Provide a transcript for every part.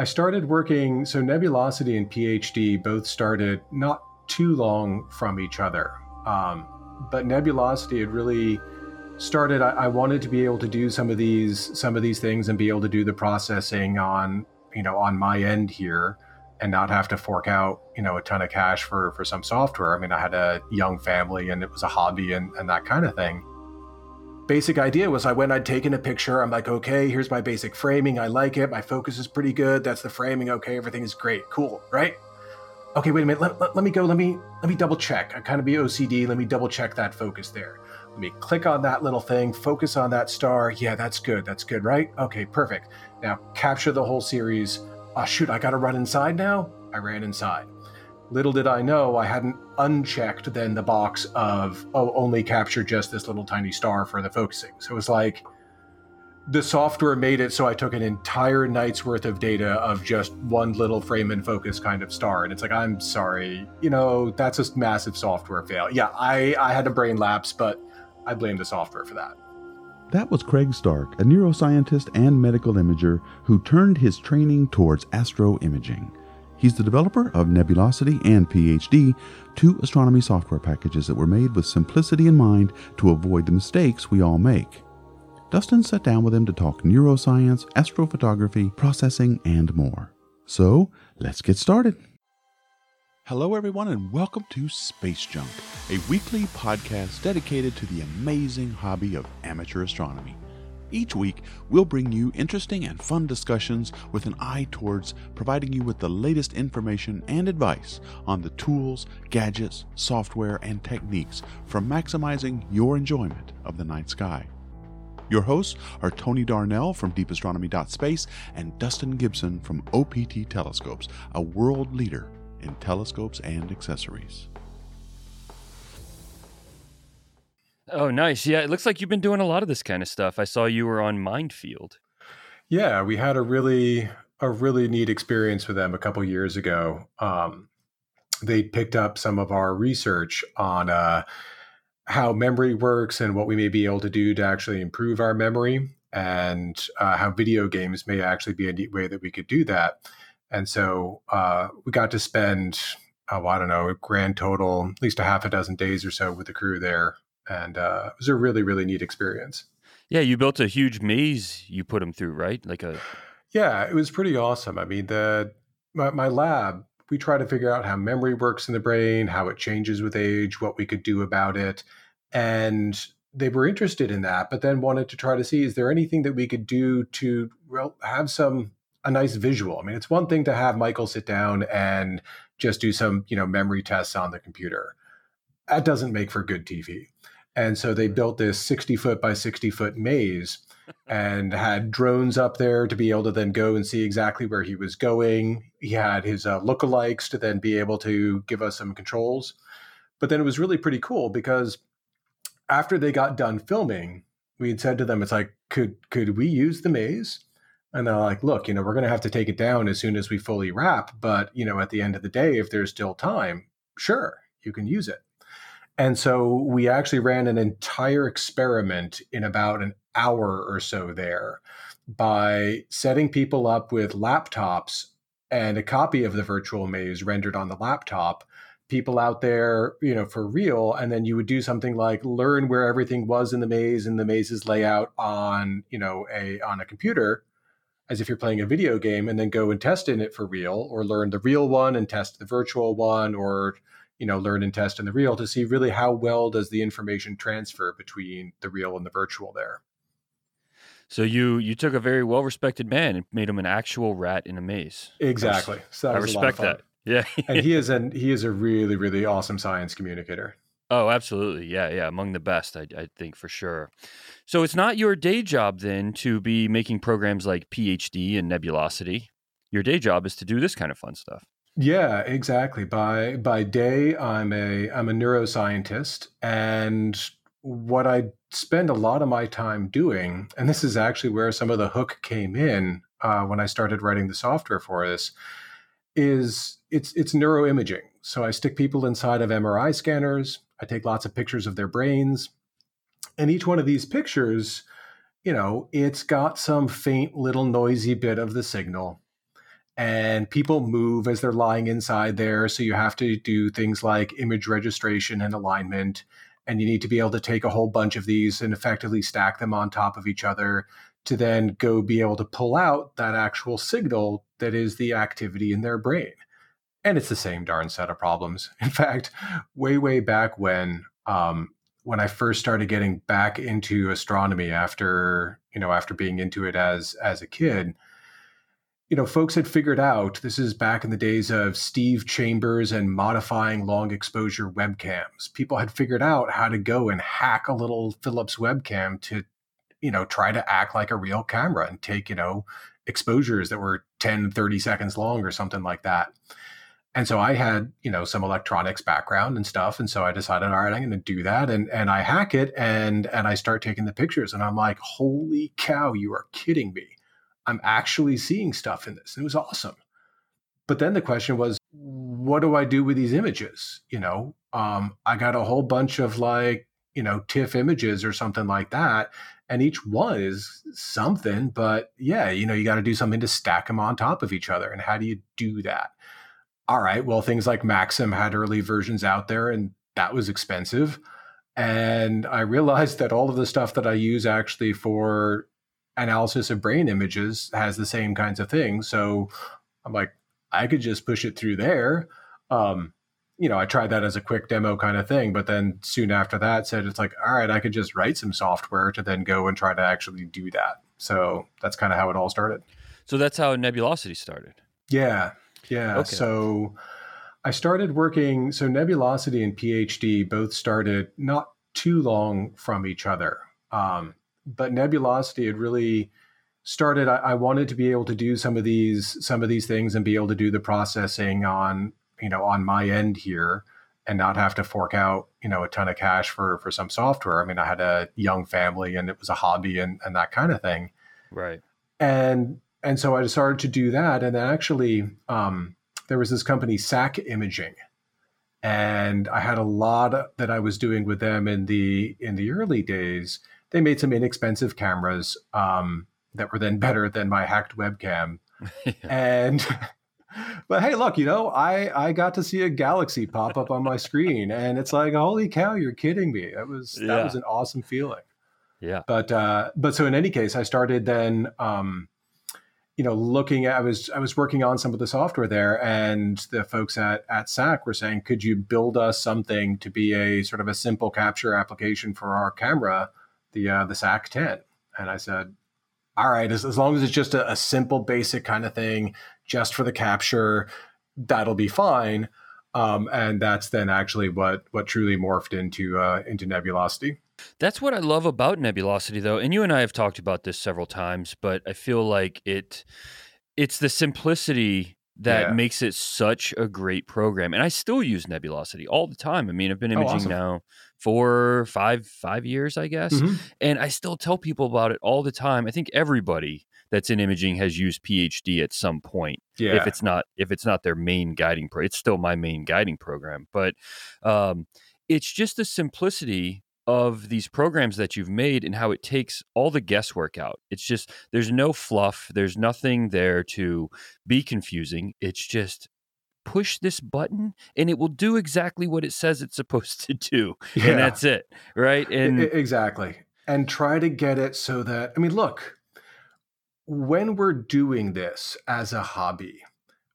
I started working. So Nebulosity and PhD both started not too long from each other, um, but Nebulosity had really started. I, I wanted to be able to do some of these some of these things and be able to do the processing on you know on my end here and not have to fork out you know a ton of cash for for some software i mean i had a young family and it was a hobby and, and that kind of thing basic idea was i went i'd taken a picture i'm like okay here's my basic framing i like it my focus is pretty good that's the framing okay everything is great cool right? Okay wait a minute let, let, let me go let me let me double check i kind of be ocd let me double check that focus there. Let me click on that little thing focus on that star yeah that's good that's good right? Okay perfect. Now capture the whole series. Oh shoot, I gotta run inside now? I ran inside. Little did I know I hadn't unchecked then the box of, oh, only capture just this little tiny star for the focusing. So it was like the software made it so I took an entire night's worth of data of just one little frame and focus kind of star. And it's like, I'm sorry, you know, that's a massive software fail. Yeah, I, I had a brain lapse, but I blame the software for that. That was Craig Stark, a neuroscientist and medical imager who turned his training towards astroimaging. He's the developer of Nebulosity and PhD, two astronomy software packages that were made with simplicity in mind to avoid the mistakes we all make. Dustin sat down with him to talk neuroscience, astrophotography, processing, and more. So, let's get started. Hello, everyone, and welcome to Space Junk, a weekly podcast dedicated to the amazing hobby of amateur astronomy. Each week, we'll bring you interesting and fun discussions with an eye towards providing you with the latest information and advice on the tools, gadgets, software, and techniques for maximizing your enjoyment of the night sky. Your hosts are Tony Darnell from deepastronomy.space and Dustin Gibson from OPT Telescopes, a world leader in telescopes and accessories. Oh, nice. Yeah, it looks like you've been doing a lot of this kind of stuff. I saw you were on Mindfield. Yeah, we had a really a really neat experience with them a couple years ago. Um, they picked up some of our research on uh, how memory works and what we may be able to do to actually improve our memory, and uh, how video games may actually be a neat way that we could do that. And so uh, we got to spend, oh, I don't know, a grand total, at least a half a dozen days or so with the crew there. And uh, it was a really, really neat experience. Yeah, you built a huge maze you put them through, right? Like a. Yeah, it was pretty awesome. I mean, the my, my lab, we try to figure out how memory works in the brain, how it changes with age, what we could do about it. And they were interested in that, but then wanted to try to see is there anything that we could do to well, have some a nice visual. I mean, it's one thing to have Michael sit down and just do some, you know, memory tests on the computer. That doesn't make for good TV. And so they built this 60 foot by 60 foot maze and had drones up there to be able to then go and see exactly where he was going. He had his uh, lookalikes to then be able to give us some controls. But then it was really pretty cool because after they got done filming, we had said to them, it's like, could could we use the maze? and they're like look you know we're going to have to take it down as soon as we fully wrap but you know at the end of the day if there's still time sure you can use it and so we actually ran an entire experiment in about an hour or so there by setting people up with laptops and a copy of the virtual maze rendered on the laptop people out there you know for real. And then you would do something like learn where everything was in the maze and the maze's layout on you know a on a computer as if you're playing a video game and then go and test in it for real or learn the real one and test the virtual one or you know learn and test in the real to see really how well does the information transfer between the real and the virtual there so you you took a very well respected man and made him an actual rat in a maze exactly so i respect that yeah and he is an he is a really really awesome science communicator Oh, absolutely. Yeah, yeah. Among the best, I, I, think for sure. So it's not your day job then to be making programs like PhD and Nebulosity. Your day job is to do this kind of fun stuff. Yeah, exactly. By by day, I'm a I'm a neuroscientist, and what I spend a lot of my time doing, and this is actually where some of the hook came in uh, when I started writing the software for this, is it's it's neuroimaging. So I stick people inside of MRI scanners. I take lots of pictures of their brains. And each one of these pictures, you know, it's got some faint little noisy bit of the signal. And people move as they're lying inside there. So you have to do things like image registration and alignment. And you need to be able to take a whole bunch of these and effectively stack them on top of each other to then go be able to pull out that actual signal that is the activity in their brain. And it's the same darn set of problems. In fact, way, way back when, um, when I first started getting back into astronomy after, you know, after being into it as as a kid, you know, folks had figured out this is back in the days of Steve Chambers and modifying long exposure webcams. People had figured out how to go and hack a little Philips webcam to, you know, try to act like a real camera and take, you know, exposures that were 10, 30 seconds long or something like that. And so I had, you know, some electronics background and stuff. And so I decided, all right, I'm going to do that. And, and I hack it and, and I start taking the pictures and I'm like, holy cow, you are kidding me. I'm actually seeing stuff in this. And It was awesome. But then the question was, what do I do with these images? You know, um, I got a whole bunch of like, you know, TIFF images or something like that. And each one is something, but yeah, you know, you got to do something to stack them on top of each other. And how do you do that? all right, well, things like Maxim had early versions out there, and that was expensive. And I realized that all of the stuff that I use actually for analysis of brain images has the same kinds of things. So I'm like, I could just push it through there. Um, you know, I tried that as a quick demo kind of thing, but then soon after that said it's like, all right, I could just write some software to then go and try to actually do that. So that's kind of how it all started. So that's how Nebulosity started. Yeah. Yeah. Okay. So I started working. So Nebulosity and PhD both started not too long from each other. Um, but Nebulosity had really started. I, I, wanted to be able to do some of these some of these things and be able to do the processing on you know on my end here and not have to fork out you know a ton of cash for for some software. I mean, I had a young family and it was a hobby and and that kind of thing. Right. And and so I started to do that. And then actually, um, there was this company, SAC Imaging, and I had a lot that I was doing with them in the in the early days. They made some inexpensive cameras um, that were then better than my hacked webcam, yeah. and. But hey, look, you know, I I got to see a galaxy pop up on my screen, and it's like, holy cow, you're kidding me! That was that yeah. was an awesome feeling. Yeah. But uh, but so in any case, I started then um, you know, looking at I was I was working on some of the software there, and the folks at at SAC were saying, could you build us something to be a sort of a simple capture application for our camera, the uh, the SAC 10? And I said, all right, as, as long as it's just a, a simple, basic kind of thing, just for the capture, that'll be fine. Um, and that's then actually what what truly morphed into uh, into Nebulosity. That's what I love about Nebulosity, though. And you and I have talked about this several times, but I feel like it it's the simplicity that yeah. makes it such a great program. And I still use Nebulosity all the time. I mean, I've been oh, imaging oh, awesome. now for five five years, I guess, mm-hmm. and I still tell people about it all the time. I think everybody that's in imaging has used PhD at some point. Yeah. If it's not if it's not their main guiding pro, it's still my main guiding program. But um, it's just the simplicity of these programs that you've made and how it takes all the guesswork out. It's just there's no fluff, there's nothing there to be confusing. It's just push this button and it will do exactly what it says it's supposed to do. Yeah. And that's it, right? And exactly. And try to get it so that I mean, look, when we're doing this as a hobby,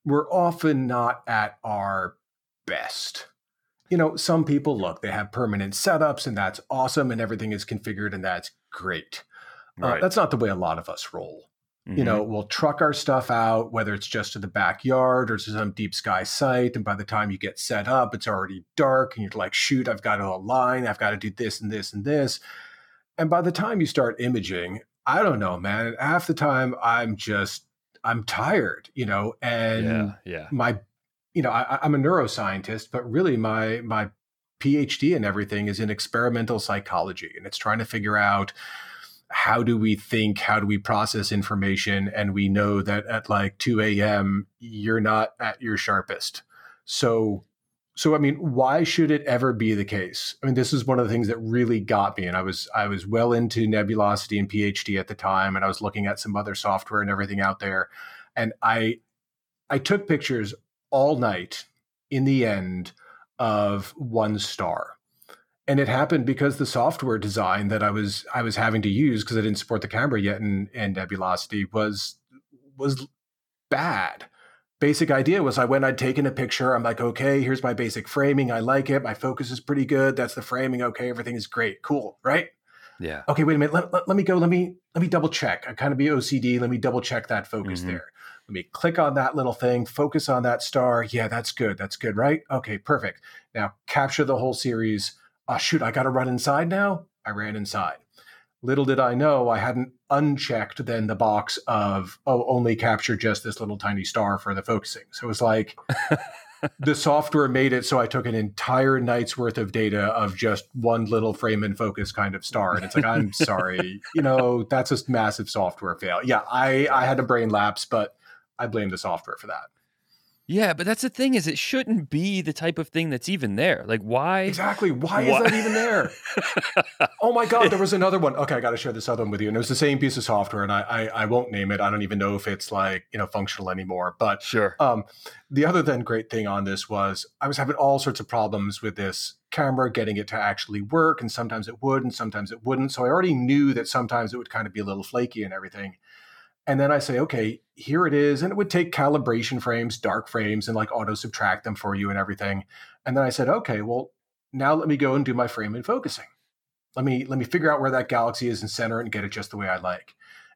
we're often not at our best you know, some people look, they have permanent setups and that's awesome and everything is configured and that's great. Uh, right. Uh, that's not the way a lot of us roll. Mm-hmm. You know, we'll truck our stuff out, whether it's just to the backyard or to some deep sky site. And by the time you get set up, it's already dark and you're like, shoot, I've got to align, I've got to do this and this and this. And by the time you start imaging, I don't know, man. Half the time I'm just I'm tired, you know, and yeah, yeah. my you know, I, I'm a neuroscientist, but really my my PhD and everything is in experimental psychology, and it's trying to figure out how do we think, how do we process information, and we know that at like 2 a.m. you're not at your sharpest. So, so I mean, why should it ever be the case? I mean, this is one of the things that really got me, and I was I was well into nebulosity and PhD at the time, and I was looking at some other software and everything out there, and I I took pictures all night in the end of one star. And it happened because the software design that I was I was having to use because I didn't support the camera yet in, in Nebulosity was was bad. Basic idea was I went, I'd taken a picture. I'm like, okay, here's my basic framing. I like it. My focus is pretty good. That's the framing. Okay, everything is great. Cool, right? Yeah. Okay, wait a minute. Let, let, let me go. Let me let me double check. I kind of be OCD. Let me double check that focus mm-hmm. there. Let me click on that little thing, focus on that star. Yeah, that's good. That's good, right? Okay, perfect. Now capture the whole series. Oh, shoot, I got to run inside now. I ran inside. Little did I know I hadn't unchecked then the box of, oh, only capture just this little tiny star for the focusing. So it was like, the software made it so I took an entire night's worth of data of just one little frame and focus kind of star. And it's like, I'm sorry, you know, that's a massive software fail. Yeah, I, I had a brain lapse, but I blame the software for that. Yeah, but that's the thing is it shouldn't be the type of thing that's even there. Like why Exactly. Why, why? is that even there? oh my god, there was another one. Okay, I gotta share this other one with you. And it was the same piece of software, and I, I, I won't name it. I don't even know if it's like, you know, functional anymore. But sure. Um, the other then great thing on this was I was having all sorts of problems with this camera, getting it to actually work, and sometimes it would and sometimes it wouldn't. So I already knew that sometimes it would kind of be a little flaky and everything. And then I say, okay, here it is. And it would take calibration frames, dark frames, and like auto subtract them for you and everything. And then I said, okay, well, now let me go and do my frame and focusing. Let me let me figure out where that galaxy is and center and get it just the way I like.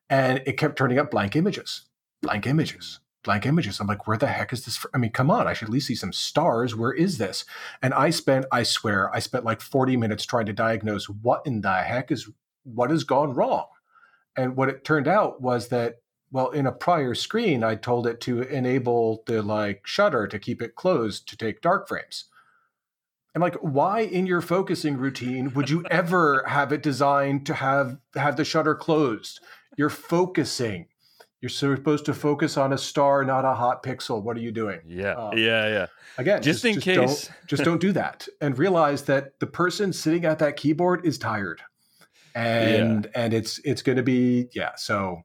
And it kept turning up blank images, blank images, blank images. I'm like, where the heck is this? I mean, come on, I should at least see some stars. Where is this? And I spent, I swear, I spent like 40 minutes trying to diagnose what in the heck is what has gone wrong. And what it turned out was that, well, in a prior screen, I told it to enable the like shutter to keep it closed to take dark frames. I'm like, why in your focusing routine would you ever have it designed to have have the shutter closed? You're focusing. You're supposed to focus on a star, not a hot pixel. What are you doing? Yeah, um, yeah, yeah. Again, just, just in just case, don't, just don't do that, and realize that the person sitting at that keyboard is tired and yeah. and it's it's going to be yeah. So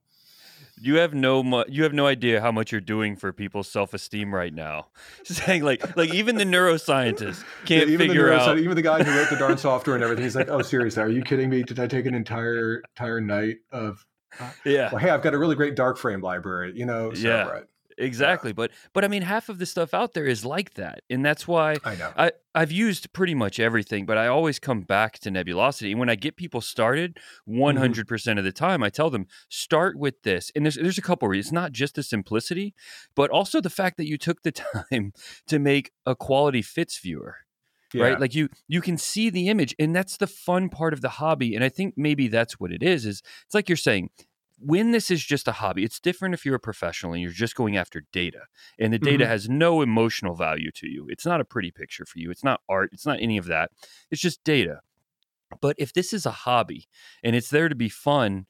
you have no mu- you have no idea how much you're doing for people's self-esteem right now saying like like even the neuroscientist can't yeah, figure out even the guy who wrote the darn software and everything he's like oh seriously are you kidding me did i take an entire entire night of uh, yeah well, hey i've got a really great dark frame library you know so, yeah right exactly yeah. but but i mean half of the stuff out there is like that and that's why i know I, i've used pretty much everything but i always come back to nebulosity and when i get people started 100% mm-hmm. of the time i tell them start with this and there's there's a couple reasons it's not just the simplicity but also the fact that you took the time to make a quality fits viewer yeah. right like you you can see the image and that's the fun part of the hobby and i think maybe that's what it is is it's like you're saying when this is just a hobby, it's different if you're a professional and you're just going after data and the data mm-hmm. has no emotional value to you. It's not a pretty picture for you. It's not art. It's not any of that. It's just data. But if this is a hobby and it's there to be fun,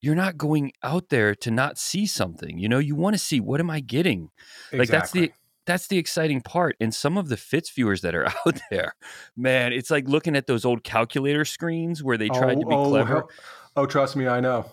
you're not going out there to not see something. You know, you want to see what am I getting? Exactly. Like that's the that's the exciting part. And some of the Fits viewers that are out there, man, it's like looking at those old calculator screens where they tried oh, to be oh, clever. Oh, trust me, I know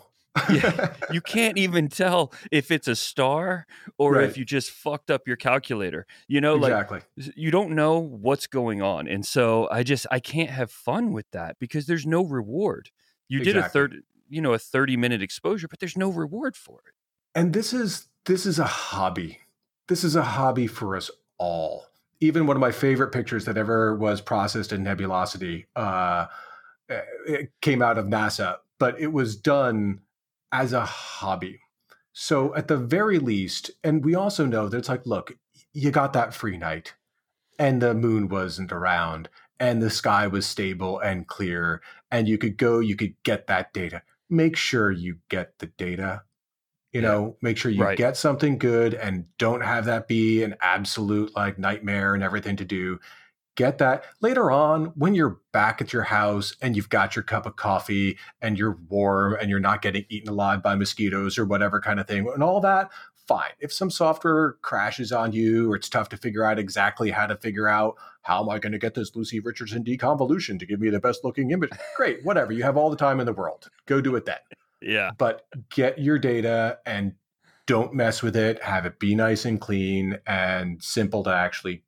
yeah, you can't even tell if it's a star or right. if you just fucked up your calculator. You know, exactly. like you don't know what's going on, and so I just I can't have fun with that because there's no reward. You exactly. did a third, you know, a thirty minute exposure, but there's no reward for it. And this is this is a hobby. This is a hobby for us all. Even one of my favorite pictures that ever was processed in Nebulosity uh, eh, it came out of NASA, but it was done as a hobby. So at the very least, and we also know that it's like, look, you got that free night and the moon wasn't around and the sky was stable and clear and you could go, you could get that data. Make sure you get the data. You yeah. know, make sure you right. get something good and don't have that be an absolute like nightmare and everything to do get that. Later on when you're back at your house and you've got your cup of coffee and you're warm and you're not getting eaten alive by mosquitoes or whatever kind of thing and all that fine. If some software crashes on you or it's tough to figure out exactly how to figure out how am i going to get this lucy richardson deconvolution to give me the best looking image? Great whatever you have all the time in the world. Go do it then. Yeah. But get your data and don't mess with it, have it be nice and clean and simple to actually.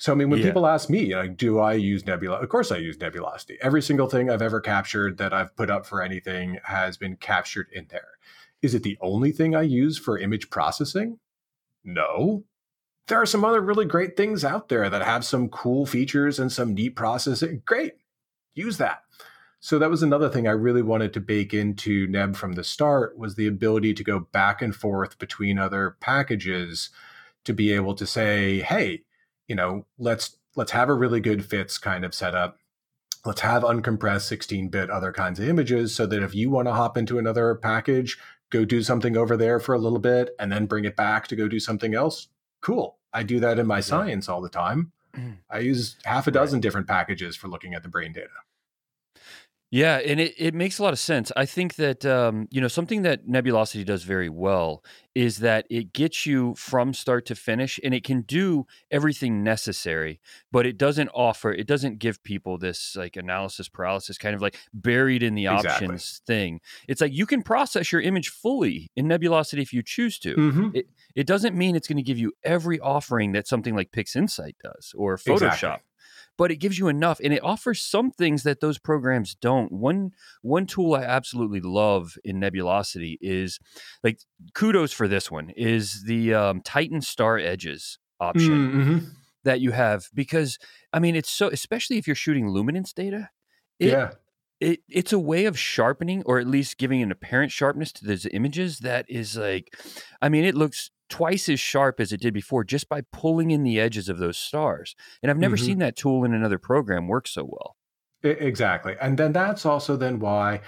So I mean, when yeah. people ask me, like, do I use Nebula? Of course, I use Nebulosity. Every single thing I've ever captured that I've put up for anything has been captured in there. Is it the only thing I use for image processing? No. There are some other really great things out there that have some cool features and some neat processing. Great. Use that. So that was another thing I really wanted to bake into Neb from the start was the ability to go back and forth between other packages to be able to say, hey, you know, let's let's have a really good fits kind of setup. Let's have uncompressed 16-bit other kinds of images so that if you want to hop into another package, go do something over there for a little bit and then bring it back to go do something else. Cool. I do that in my yeah. science all the time. Mm. I use half a dozen right. different packages for looking at the brain data. Yeah, and it, it makes a lot of sense. I think that um, you know something that Nebulosity does very well is that it gets you from start to finish, and it can do everything necessary, but it doesn't offer, it doesn't give people this like analysis paralysis, kind of like buried in the exactly. options thing. It's like you can process your image fully in Nebulosity if you choose to. Mm-hmm. It it doesn't mean it's going to give you every offering that something like PixInsight does or Photoshop. Exactly but it gives you enough and it offers some things that those programs don't. One one tool I absolutely love in Nebulosity is like kudos for this one is the um, Tighten Star Edges option. Mm, mm-hmm. That you have because I mean it's so especially if you're shooting luminance data, it, yeah, it it's a way of sharpening or at least giving an apparent sharpness to those images that is like i mean it looks twice as sharp as it did before just by pulling in the edges of those stars. And I've never mm-hmm. seen that tool in another program work so well. Exactly. And then that's also then why,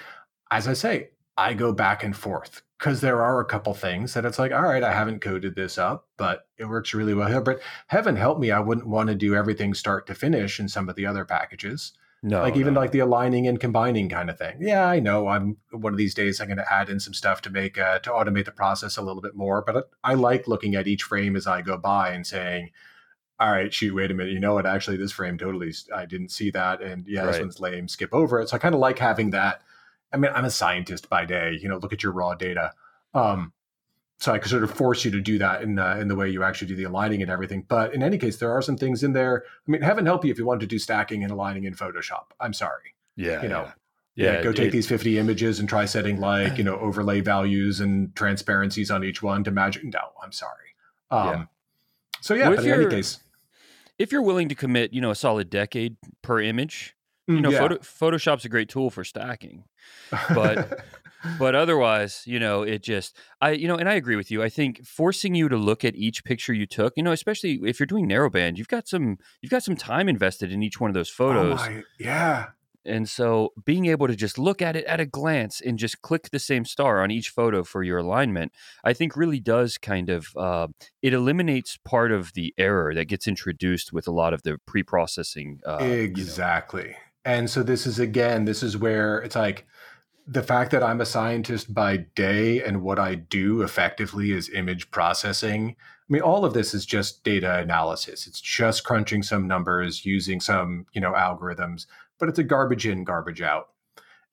as I say, I go back and forth because there are a couple things that it's like, all right, I haven't coded this up, but it works really well here. But heaven help me, I wouldn't want to do everything start to finish in some of the other packages. No, like even no. like the aligning and combining kind of thing. Yeah, I know. I'm one of these days. I'm going to add in some stuff to make uh, to automate the process a little bit more. But I like looking at each frame as I go by and saying, "All right, shoot, wait a minute. You know what? Actually, this frame totally. I didn't see that, and yeah, right. this one's lame. Skip over it." So I kind of like having that. I mean, I'm a scientist by day. You know, look at your raw data. Um, so I could sort of force you to do that in uh, in the way you actually do the aligning and everything. But in any case, there are some things in there. I mean, heaven help you if you want to do stacking and aligning in Photoshop. I'm sorry. Yeah. You know. Yeah. yeah go take it, these 50 images and try setting like you know overlay values and transparencies on each one to magic. No, I'm sorry. Um, yeah. So yeah, well, but in any case, if you're willing to commit, you know, a solid decade per image, you mm, know, yeah. Photo, Photoshop's a great tool for stacking, but but otherwise, you know, it just I you know, and I agree with you. I think forcing you to look at each picture you took, you know, especially if you're doing narrowband, you've got some you've got some time invested in each one of those oh photos. Oh my, yeah. And so being able to just look at it at a glance and just click the same star on each photo for your alignment, I think really does kind of uh, it eliminates part of the error that gets introduced with a lot of the pre-processing. Uh, exactly. You know. And so this is again, this is where it's like the fact that I'm a scientist by day and what I do effectively is image processing. I mean, all of this is just data analysis. It's just crunching some numbers using some, you know, algorithms, but it's a garbage in, garbage out.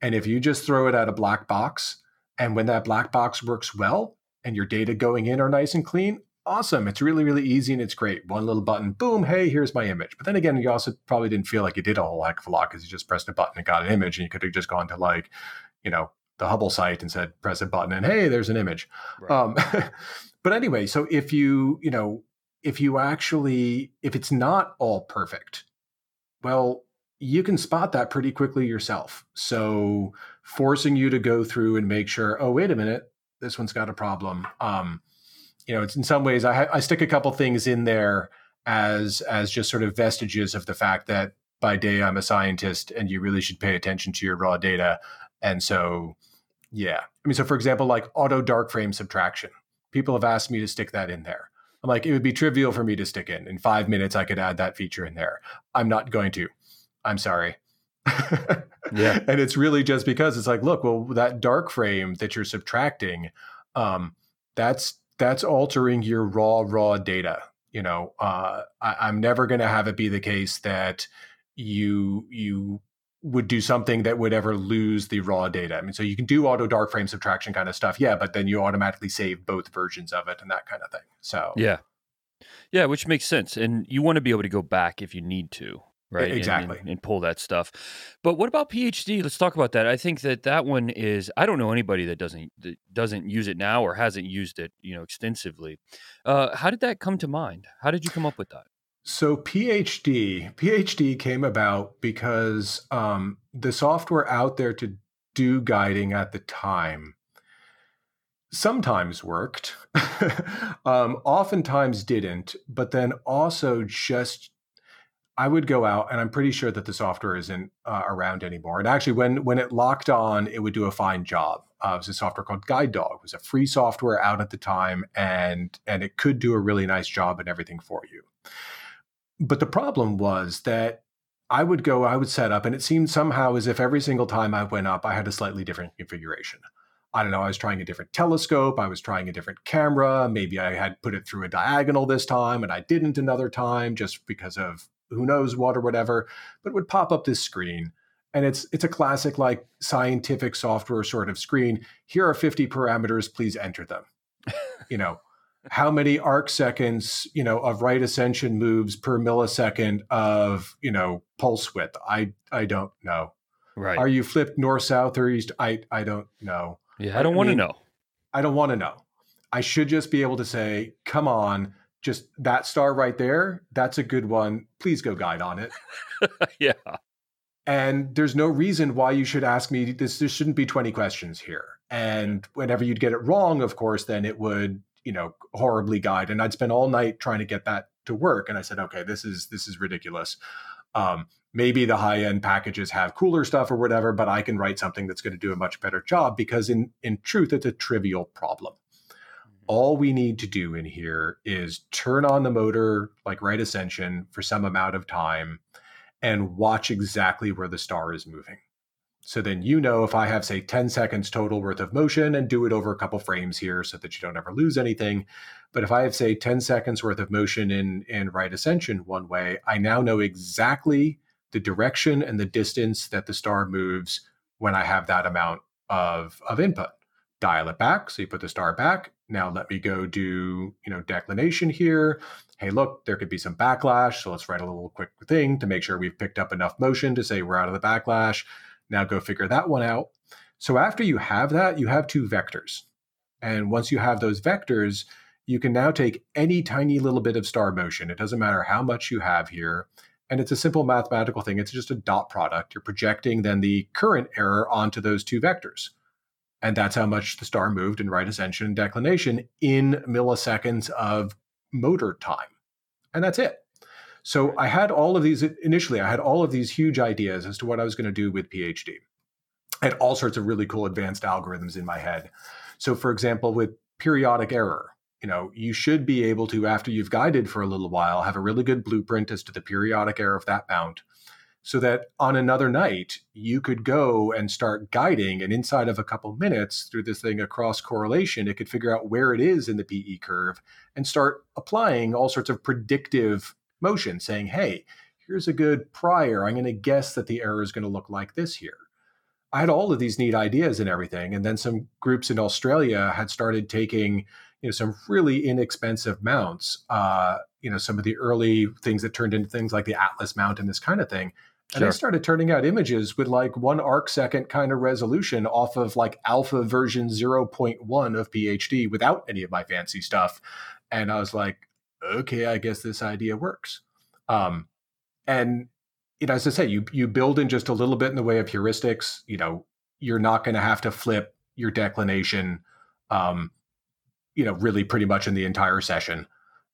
And if you just throw it at a black box, and when that black box works well and your data going in are nice and clean, awesome. It's really, really easy and it's great. One little button, boom, hey, here's my image. But then again, you also probably didn't feel like you did a whole heck of a lot because you just pressed a button and got an image and you could have just gone to like, you know, the Hubble site and said, press a button and hey, there's an image. Right. Um, but anyway, so if you, you know, if you actually, if it's not all perfect, well, you can spot that pretty quickly yourself. So forcing you to go through and make sure, oh, wait a minute, this one's got a problem. Um, you know, it's in some ways I, I stick a couple things in there as as just sort of vestiges of the fact that by day I'm a scientist and you really should pay attention to your raw data. And so, yeah. I mean, so for example, like auto dark frame subtraction, people have asked me to stick that in there. I'm like, it would be trivial for me to stick in. In five minutes, I could add that feature in there. I'm not going to. I'm sorry. yeah. And it's really just because it's like, look, well, that dark frame that you're subtracting, um, that's that's altering your raw, raw data. You know, uh, I, I'm never going to have it be the case that you you would do something that would ever lose the raw data. I mean, so you can do auto dark frame subtraction kind of stuff, yeah, but then you automatically save both versions of it and that kind of thing. So yeah, yeah, which makes sense, and you want to be able to go back if you need to, right? Exactly, and, and, and pull that stuff. But what about PhD? Let's talk about that. I think that that one is. I don't know anybody that doesn't that doesn't use it now or hasn't used it, you know, extensively. Uh, how did that come to mind? How did you come up with that? So PhD, PhD came about because um, the software out there to do guiding at the time sometimes worked, um, oftentimes didn't, but then also just I would go out, and I'm pretty sure that the software isn't uh, around anymore. And actually, when when it locked on, it would do a fine job. Uh, it was a software called Guide Dog. It was a free software out at the time, and and it could do a really nice job and everything for you. But the problem was that I would go, I would set up, and it seemed somehow as if every single time I went up, I had a slightly different configuration. I don't know, I was trying a different telescope, I was trying a different camera, maybe I had put it through a diagonal this time and I didn't another time just because of who knows what or whatever, but would pop up this screen. And it's it's a classic like scientific software sort of screen. Here are 50 parameters, please enter them. you know, how many arc seconds, you know, of right ascension moves per millisecond of, you know, pulse width? I I don't know. Right. Are you flipped north, south, or east? I I don't know. Yeah, I don't want to know. I don't want to know. I should just be able to say, come on, just that star right there, that's a good one. Please go guide on it. yeah. And there's no reason why you should ask me this. There shouldn't be 20 questions here. And whenever you'd get it wrong, of course, then it would you know horribly guide and i'd spend all night trying to get that to work and i said okay this is this is ridiculous. Um, maybe the high end packages have cooler stuff or whatever but i can write something that's going to do a much better job because in in truth it's a trivial problem. Mm-hmm. all we need to do in here is turn on the motor like right ascension for some amount of time and watch exactly where the star is moving so then you know if I have, say, 10 seconds total worth of motion and do it over a couple frames here so that you don't ever lose anything. But if I have, say, 10 seconds worth of motion in, in right ascension one way, I now know exactly the direction and the distance that the star moves when I have that amount of, of input. Dial it back. So you put the star back. Now let me go do, you know, declination here. Hey, look, there could be some backlash. So let's write a little quick thing to make sure we've picked up enough motion to say we're out of the backlash now go figure that one out. So after you have that, you have two vectors. And once you have those vectors, you can now take any tiny little bit of star motion. It doesn't matter how much you have here. And it's a simple mathematical thing. It's just a dot product. You're projecting then the current error onto those two vectors. And that's how much the star moved in right ascension and declination in milliseconds of motor time. And that's it. So I had all of these initially, I had all of these huge ideas as to what I was going to do with PhD. I had all sorts of really cool advanced algorithms in my head. So, for example, with periodic error, you know, you should be able to, after you've guided for a little while, have a really good blueprint as to the periodic error of that mount so that on another night you could go and start guiding and inside of a couple minutes through this thing across correlation it could figure out where it is in the pe curve and start applying all sorts of predictive motion saying, hey, here's a good prior. I'm going to guess that the error is going to look like this here. I had all of these neat ideas and everything. And then some groups in Australia had started taking, you know, some really inexpensive mounts, uh, you know, some of the early things that turned into things like the Atlas mount and this kind of thing. And sure. they started turning out images with like one arc second kind of resolution off of like alpha version 0.1 of PhD without any of my fancy stuff. And I was like, okay, I guess this idea works. Um, and you know, as I say, you you build in just a little bit in the way of heuristics. You know, you're not going to have to flip your declination. Um, you know, really pretty much in the entire session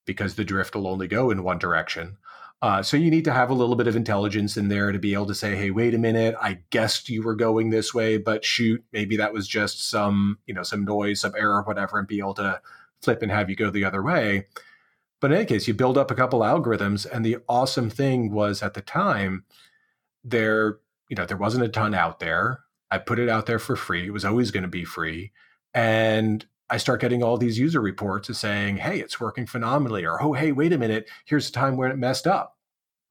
because the drift will only go in one direction. Uh, so you need to have a little bit of intelligence in there to be able to say, "Hey, wait a minute! I guessed you were going this way, but shoot, maybe that was just some, you know, some noise, some error, whatever," and be able to flip and have you go the other way. But in any case, you build up a couple algorithms, and the awesome thing was at the time there, you know, there wasn't a ton out there. I put it out there for free. It was always going to be free, and I start getting all these user reports of saying, "Hey, it's working phenomenally," or "Oh, hey, wait a minute, here's a time where it messed up."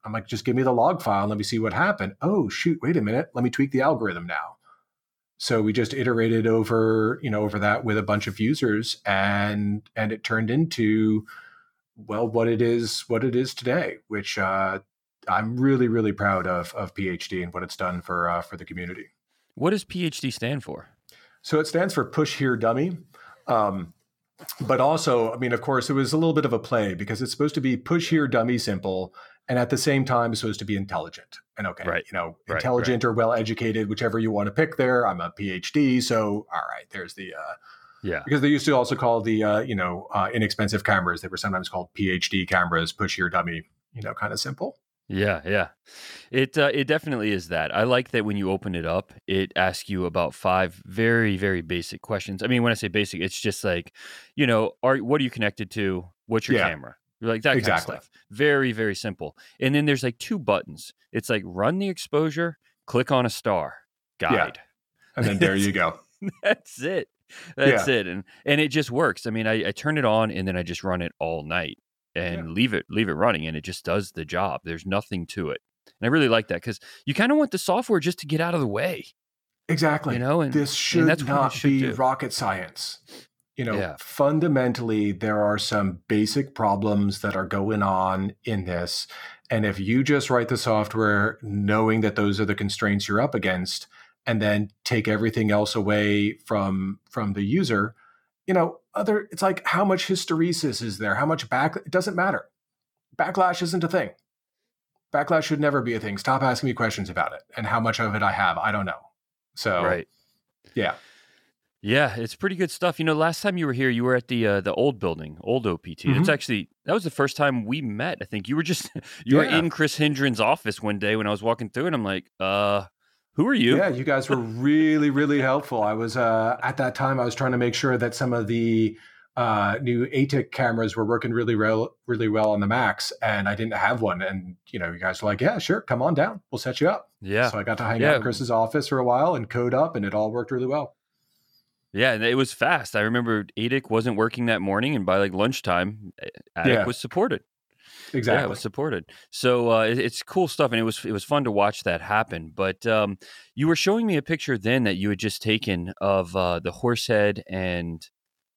I'm like, just give me the log file. and Let me see what happened. Oh, shoot. Wait a minute. Let me tweak the algorithm now. So we just iterated over, you know, over that with a bunch of users and, and it turned into, well, what it is, what it is today, which, uh, I'm really, really proud of, of PhD and what it's done for, uh, for the community. What does PhD stand for? So it stands for Push Here Dummy. Um, but also, I mean, of course, it was a little bit of a play because it's supposed to be push here, dummy, simple, and at the same time, it's supposed to be intelligent and okay, right. you know, right, intelligent right. or well educated, whichever you want to pick. There, I'm a PhD, so all right, there's the uh, yeah. Because they used to also call the uh, you know uh, inexpensive cameras. They were sometimes called PhD cameras, push your dummy, you know, kind of simple. Yeah, yeah. It uh, it definitely is that. I like that when you open it up, it asks you about five very very basic questions. I mean, when I say basic, it's just like, you know, are what are you connected to? What's your yeah. camera? Like that exactly. kind of stuff. Very very simple. And then there's like two buttons. It's like run the exposure, click on a star, guide. Yeah. And then there you go. That's it. That's yeah. it. And and it just works. I mean, I, I turn it on and then I just run it all night and yeah. leave it leave it running and it just does the job there's nothing to it and i really like that because you kind of want the software just to get out of the way exactly you know and this should and not should be do. rocket science you know yeah. fundamentally there are some basic problems that are going on in this and if you just write the software knowing that those are the constraints you're up against and then take everything else away from from the user you know, other it's like how much hysteresis is there? How much back it doesn't matter. Backlash isn't a thing. Backlash should never be a thing. Stop asking me questions about it. And how much of it I have, I don't know. So Right. Yeah. Yeah, it's pretty good stuff. You know, last time you were here, you were at the uh, the old building, old OPT. Mm-hmm. It's actually that was the first time we met. I think you were just you yeah. were in Chris Hendren's office one day when I was walking through, and I'm like, uh, who are you? Yeah, you guys were really, really helpful. I was uh, at that time. I was trying to make sure that some of the uh, new Atik cameras were working really well, really well on the Max, and I didn't have one. And you know, you guys were like, "Yeah, sure, come on down. We'll set you up." Yeah. So I got to hang yeah. out in Chris's office for a while and code up, and it all worked really well. Yeah, and it was fast. I remember Atik wasn't working that morning, and by like lunchtime, Atik yeah. was supported. Exactly. Yeah, it was supported. So uh, it, it's cool stuff, and it was it was fun to watch that happen. But um, you were showing me a picture then that you had just taken of uh, the Horsehead and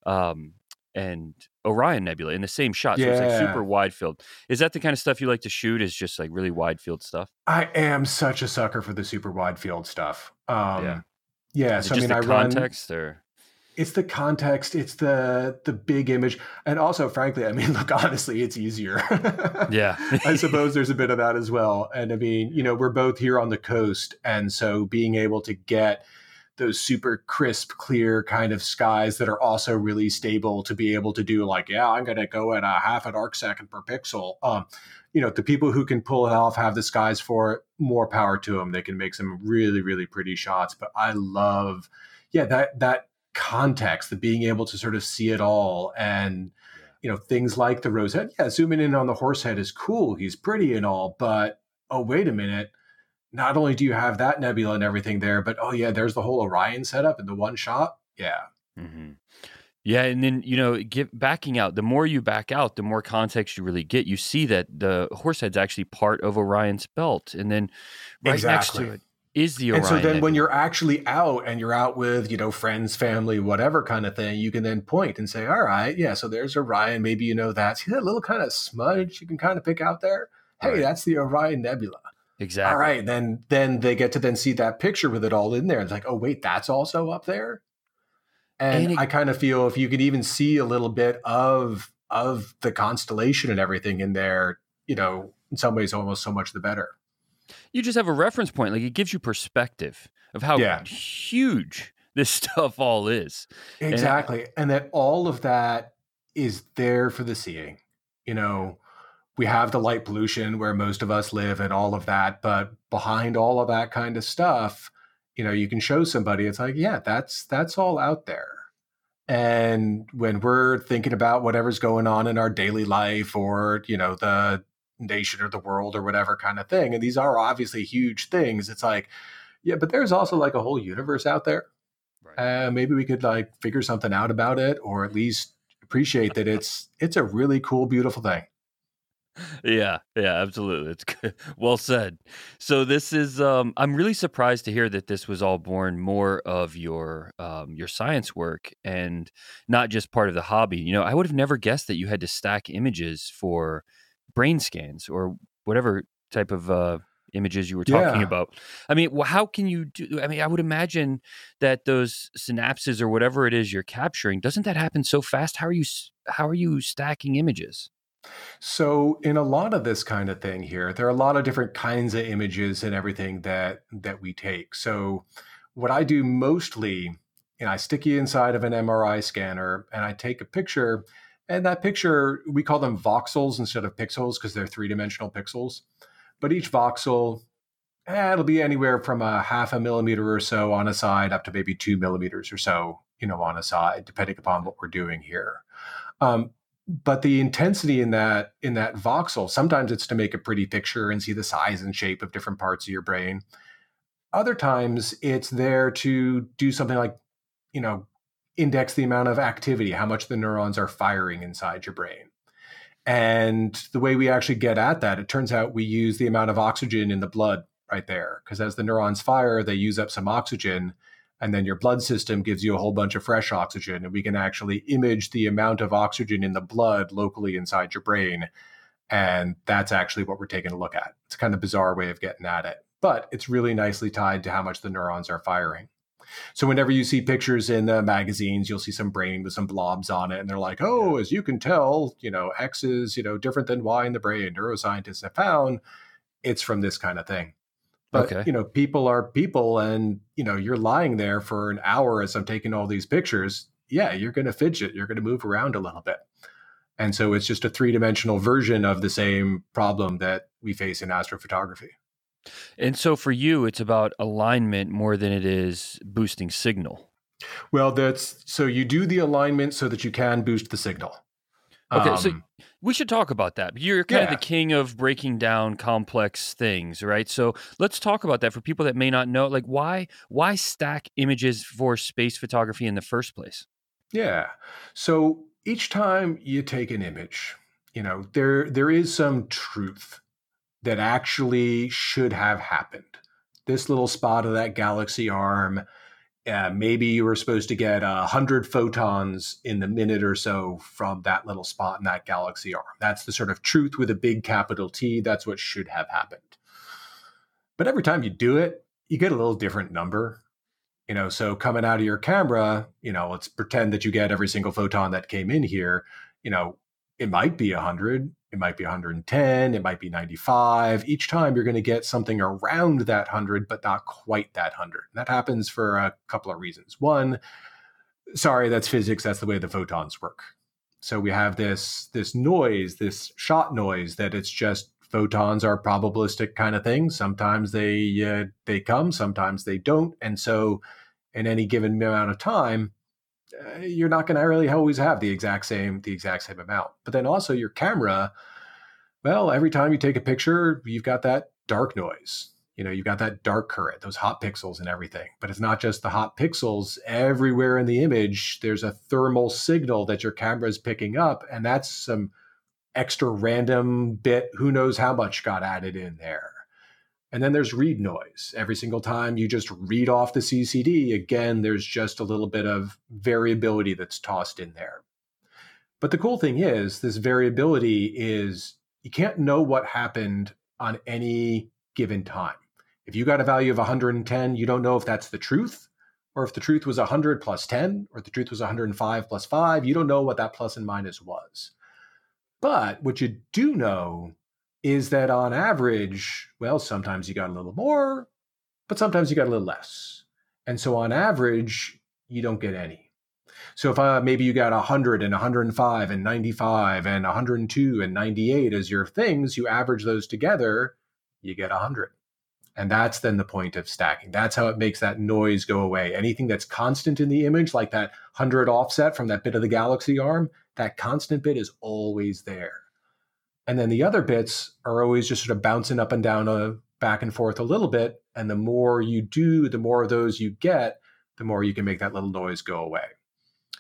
um, and Orion Nebula in the same shot. So yeah. it's like super wide field. Is that the kind of stuff you like to shoot? Is just like really wide field stuff? I am such a sucker for the super wide field stuff. Um, yeah. Yeah. so I mean, I context run, or it's the context it's the the big image. And also frankly i mean look honestly it's easier. Yeah. I suppose there's a bit of that as well. And i mean you know we're both here on the coast. And so being able to get those super crisp clear kind of skies that are also really stable to be able to do like yeah i'm going to go at a half an arc second per pixel. Um you know the people who can pull it off have the skies for it more power to them they can make some really really pretty shots. But i love yeah that that context, the being able to sort of see it all and you know things like the rose head yeah zooming in on the horse head is cool he's pretty and all but oh wait a minute not only do you have that nebula and everything there but oh yeah there's the whole orion setup in the one shot yeah mm-hmm. yeah and then you know get backing out the more you back out the more context you really get you see that the horse head's actually part of orion's belt and then right exactly. next to it is the Orion and so then when you're actually out and you're out with you know friends family whatever kind of thing you can then point and say all right yeah so there's orion. Maybe you know that see that little kind of smudge you can kind of pick out there. Hey right. that's the orion nebula. Exactly. all right then then they get to then see that picture with it all in there. It's like oh wait that's also up there? And, and it, i kind of feel if you could even see a little bit of of the constellation and everything in there you know in some ways almost so much the better you just have a reference point. Like it gives you perspective of how yeah. huge this stuff all is. Exactly. And, and that all of that is there for the seeing. You know, we have the light pollution where most of us live and all of that, but behind all of that kind of stuff, you know, you can show somebody it's like, yeah, that's that's all out there. And when we're thinking about whatever's going on in our daily life or, you know, the nation or the world or whatever kind of thing. And these are obviously huge things. It's like, yeah, but there's also like a whole universe out there. Right. Uh, maybe we could like figure something out about it, or at least appreciate that it's it's a really cool, beautiful thing. yeah, yeah, absolutely. It's good. well said. So this is um I'm really surprised to hear that this was all born more of your um your science work and not just part of the hobby. You know, I would have never guessed that you had to stack images for brain scans or whatever type of uh images you were talking yeah. about. I mean, well, how can you do I mean, I would imagine that those synapses or whatever it is you're capturing, doesn't that happen so fast? How are you how are you stacking images? So in a lot of this kind of thing here, there are a lot of different kinds of images and everything that that we take. So what I do mostly, you know, I stick you inside of an MRI scanner and I take a picture. And that picture, we call them voxels instead of pixels because they're three-dimensional pixels. But each voxel, eh, it'll be anywhere from a half a millimeter or so on a side up to maybe two millimeters or so, you know, on a side, depending upon what we're doing here. Um, but the intensity in that in that voxel sometimes it's to make a pretty picture and see the size and shape of different parts of your brain other times it's there to do something like you know index the amount of activity how much the neurons are firing inside your brain. And the way we actually get at that it turns out we use the amount of oxygen in the blood right there because as the neurons fire they use up some oxygen and then your blood system gives you a whole bunch of fresh oxygen and we can actually image the amount of oxygen in the blood locally inside your brain and that's actually what we're taking a look at. It's kind of bizarre way of getting at it but it's really nicely tied to how much the neurons are firing so whenever you see pictures in the magazines you'll see some brain with some blobs on it and they're like oh as you can tell you know x is you know different than y in the brain neuroscientists have found it's from this kind of thing but okay. you know, people are people, and you know, you're lying there for an hour as I'm taking all these pictures. Yeah, you're going to fidget. You're going to move around a little bit, and so it's just a three dimensional version of the same problem that we face in astrophotography. And so for you, it's about alignment more than it is boosting signal. Well, that's so you do the alignment so that you can boost the signal. Okay, um, so we should talk about that. You're kind yeah. of the king of breaking down complex things, right? So let's talk about that for people that may not know. Like, why why stack images for space photography in the first place? Yeah. So each time you take an image, you know there there is some truth that actually should have happened. This little spot of that galaxy arm uh, maybe you were supposed to get a hundred photons in the minute or so from that little spot in that galaxy arm. That's the sort of truth with a big capital T. That's what should have happened. But every time you do it, you get a little different number. You know, so coming out of your camera, you know, let's pretend that you get every single photon that came in here. You know, it might be 100, it might be 110, it might be 95. Each time you're going to get something around that 100, but not quite that 100. That happens for a couple of reasons. One, sorry, that's physics, that's the way the photons work. So we have this this noise, this shot noise that it's just photons are probabilistic kind of thing. Sometimes they uh, they come, sometimes they don't, and so in any given amount of time, uh, you're not going to really always have the exact same the exact same amount. But then also your camera, well, every time you take a picture, you've got that dark noise. You know, you've got that dark current, those hot pixels and everything. But it's not just the hot pixels. Everywhere in the image, there's a thermal signal that your camera is picking up, and that's some extra random bit. Who knows how much got added in there? And then there's read noise. Every single time you just read off the CCD, again, there's just a little bit of variability that's tossed in there. But the cool thing is, this variability is you can't know what happened on any given time. If you got a value of 110, you don't know if that's the truth, or if the truth was 100 plus 10, or if the truth was 105 plus 5. You don't know what that plus and minus was. But what you do know is that on average, well, sometimes you got a little more, but sometimes you got a little less. And so on average, you don't get any. So if uh, maybe you got 100 and 105 and 95 and 102 and 98 as your things, you average those together, you get 100. And that's then the point of stacking. That's how it makes that noise go away. Anything that's constant in the image, like that 100 offset from that bit of the galaxy arm, that constant bit is always there. And then the other bits are always just sort of bouncing up and down, uh, back and forth a little bit. And the more you do, the more of those you get, the more you can make that little noise go away.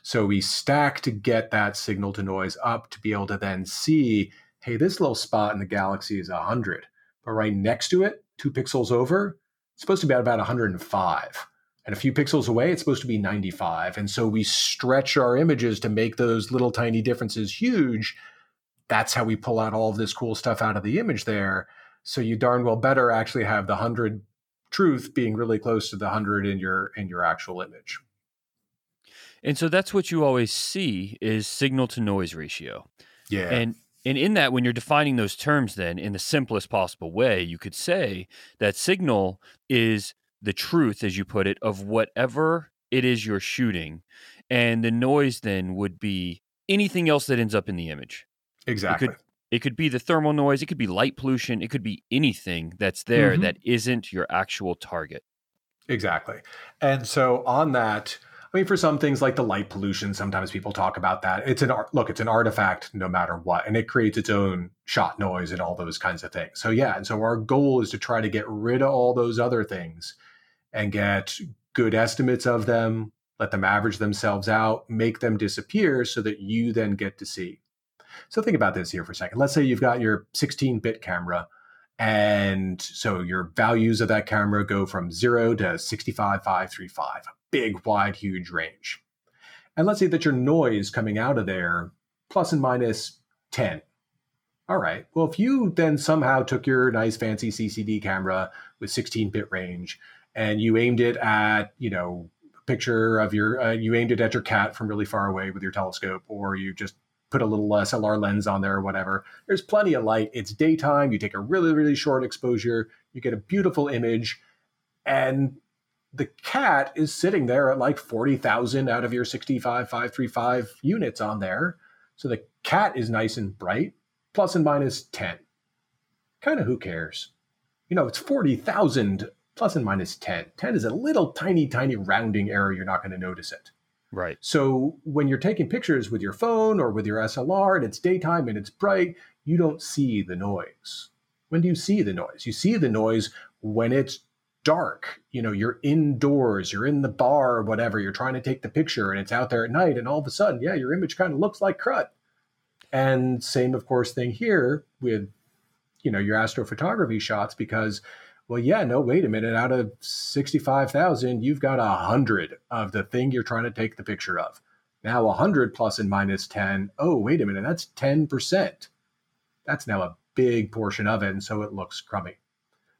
So we stack to get that signal to noise up to be able to then see hey, this little spot in the galaxy is 100, but right next to it, two pixels over, it's supposed to be at about 105. And a few pixels away, it's supposed to be 95. And so we stretch our images to make those little tiny differences huge. That's how we pull out all of this cool stuff out of the image there. So you darn well better actually have the 100 truth being really close to the 100 in your in your actual image. And so that's what you always see is signal to noise ratio. Yeah. And and in that when you're defining those terms then in the simplest possible way, you could say that signal is the truth as you put it of whatever it is you're shooting and the noise then would be anything else that ends up in the image. Exactly. It could, it could be the thermal noise, it could be light pollution, it could be anything that's there mm-hmm. that isn't your actual target. Exactly. And so on that, I mean, for some things like the light pollution, sometimes people talk about that. It's an art, look, it's an artifact no matter what, and it creates its own shot noise and all those kinds of things. So, yeah. And so our goal is to try to get rid of all those other things and get good estimates of them, let them average themselves out, make them disappear so that you then get to see. So, think about this here for a second. Let's say you've got your 16 bit camera. And so your values of that camera go from zero to 65535, a big, wide, huge range. And let's say that your noise coming out of there, plus and minus 10. All right. Well, if you then somehow took your nice fancy CCD camera with 16 bit range and you aimed it at, you know, a picture of your, uh, you aimed it at your cat from really far away with your telescope, or you just put a little uh, SLR lens on there or whatever. There's plenty of light. It's daytime. You take a really, really short exposure. You get a beautiful image. And the cat is sitting there at like 40,000 out of your 65535 units on there. So the cat is nice and bright, plus and minus 10. Kind of who cares? You know, it's 40,000 plus and minus 10. 10 is a little tiny, tiny rounding error. You're not going to notice it. Right. So when you're taking pictures with your phone or with your SLR and it's daytime and it's bright, you don't see the noise. When do you see the noise? You see the noise when it's dark. You know, you're indoors, you're in the bar or whatever, you're trying to take the picture and it's out there at night, and all of a sudden, yeah, your image kind of looks like crud. And same, of course, thing here with, you know, your astrophotography shots because, well, yeah, no, wait a minute, out of 65,000, you've got a hundred of the thing you're trying to take the picture of. Now 100 plus and minus 10. Oh, wait a minute, that's 10%. That's now a big portion of it. And so it looks crummy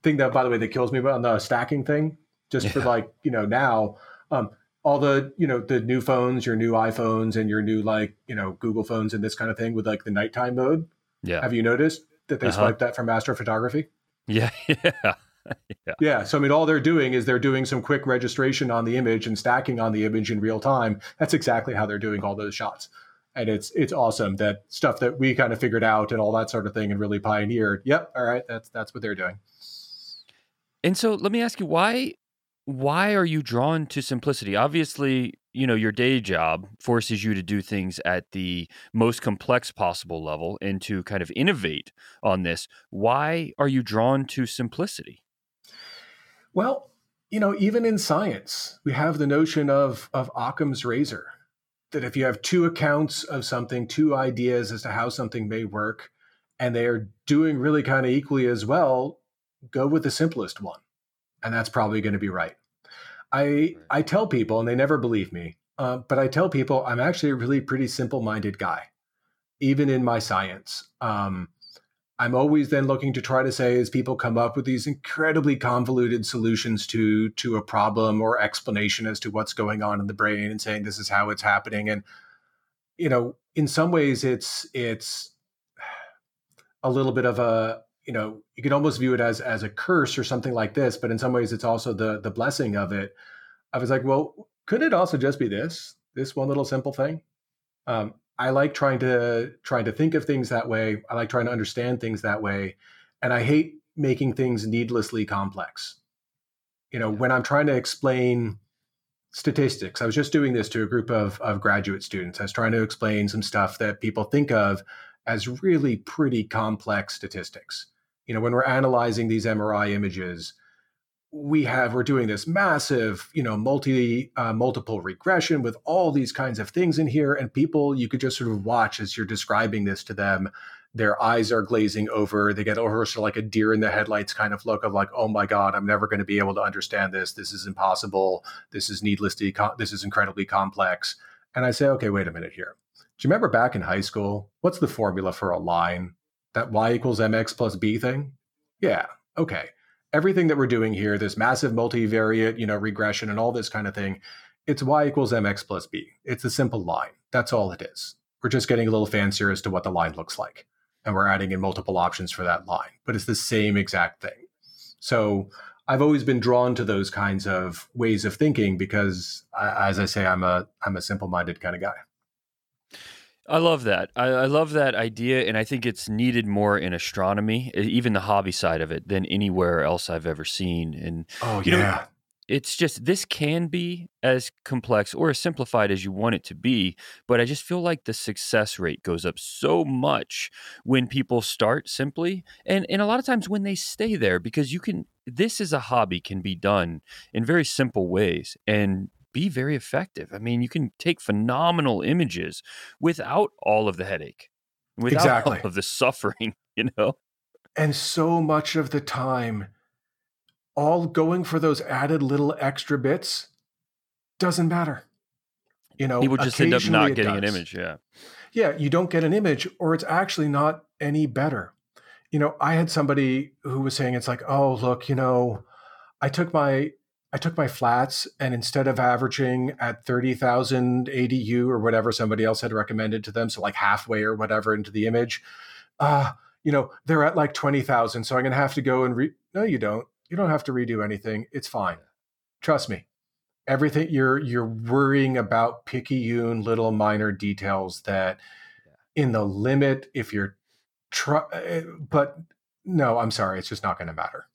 thing that, by the way, that kills me on the stacking thing, just yeah. for like, you know, now, um, all the, you know, the new phones, your new iPhones and your new, like, you know, Google phones and this kind of thing with like the nighttime mode. Yeah. Have you noticed that they uh-huh. swiped that from astrophotography? Yeah. Yeah. yeah. yeah. So I mean, all they're doing is they're doing some quick registration on the image and stacking on the image in real time. That's exactly how they're doing all those shots and it's it's awesome that stuff that we kind of figured out and all that sort of thing and really pioneered. Yep, all right, that's that's what they're doing. And so let me ask you why why are you drawn to simplicity? Obviously, you know, your day job forces you to do things at the most complex possible level and to kind of innovate on this. Why are you drawn to simplicity? Well, you know, even in science, we have the notion of of Occam's razor that if you have two accounts of something, two ideas as to how something may work, and they are doing really kind of equally as well, go with the simplest one. And that's probably going to be right. I I tell people, and they never believe me, uh, but I tell people I'm actually a really pretty simple minded guy, even in my science. Um, I'm always then looking to try to say as people come up with these incredibly convoluted solutions to to a problem or explanation as to what's going on in the brain and saying this is how it's happening. And you know in some ways it's it's a little bit of a you know you can almost view it as as a curse or something like this but in some ways it's also the the blessing of it. I was like well could it also just be this this one little simple thing? Um, i like trying to trying to think of things that way. I like trying to understand things that way. And i hate making things needlessly complex. You know when i'm trying to explain statistics i was just doing this to a group of, of graduate students. I was trying to explain some stuff that people think of as really pretty complex statistics. You know when we're analyzing these mri images we have we're doing this massive you know multi uh, multiple regression with all these kinds of things in here and people you could just sort of watch as you're describing this to them their eyes are glazing over. They get over sort of like a deer in the headlights kind of look of like, oh my god, I'm never going to be able to understand this. This is impossible. This is needlessly. this is incredibly complex. And I say, okay, wait a minute here. Do you remember back in high school? What's the formula for a line? That y equals mx plus b thing? Yeah. Okay. Everything that we're doing here, this massive multivariate, you know, regression and all this kind of thing, it's y equals mx plus b. It's a simple line. That's all it is. We're just getting a little fancier as to what the line looks like and we're adding in multiple options for that line, but it's the same exact thing. So I've always been drawn to those kinds of ways of thinking because, as I say, I'm a I'm a simple minded kind of guy. I love that. I, I, love that idea, and I think it's needed more in astronomy, even the hobby side of it, than anywhere else I've ever seen. And oh yeah, know, it's just this can be as complex or as simplified as you want it to be but i just feel like the success rate goes up so much when people start simply and and a lot of times when they stay there because you can this is a hobby can be done in very simple ways and be very effective i mean you can take phenomenal images without all of the headache without exactly. all of the suffering you know and so much of the time all going for those added little extra bits doesn't matter. You know, people just end up not getting does. an image. Yeah. Yeah. You don't get an image, or it's actually not any better. You know, I had somebody who was saying, it's like, oh, look, you know, I took my I took my flats and instead of averaging at 30,000 ADU or whatever somebody else had recommended to them, so like halfway or whatever into the image, uh, you know, they're at like 20,000. So I'm going to have to go and re, no, you don't. You don't have to redo anything. It's fine. Trust me. Everything you're you're worrying about picayune little minor details that in the limit if you're try eh, but no, I'm sorry, it's just not going to matter.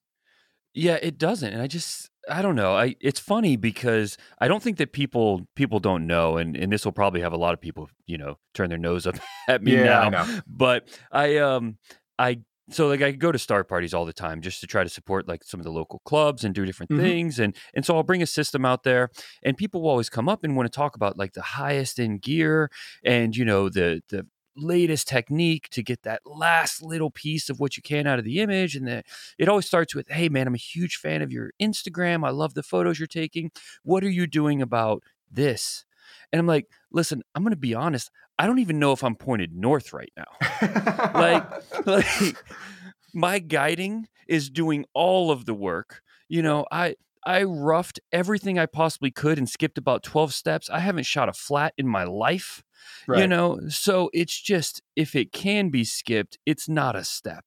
Yeah, it doesn't. And I just I don't know. I it's funny because I don't think that people people don't know, and and this will probably have a lot of people, you know, turn their nose up at me yeah, now. I but I um I so like I go to star parties all the time just to try to support like some of the local clubs and do different mm-hmm. things and and so I'll bring a system out there and people will always come up and want to talk about like the highest end gear and you know the the latest technique to get that last little piece of what you can out of the image and that it always starts with hey man I'm a huge fan of your Instagram I love the photos you're taking what are you doing about this and I'm like listen I'm going to be honest I don't even know if I'm pointed north right now. like, like my guiding is doing all of the work. You know, I I roughed everything I possibly could and skipped about 12 steps. I haven't shot a flat in my life. Right. You know, so it's just if it can be skipped, it's not a step.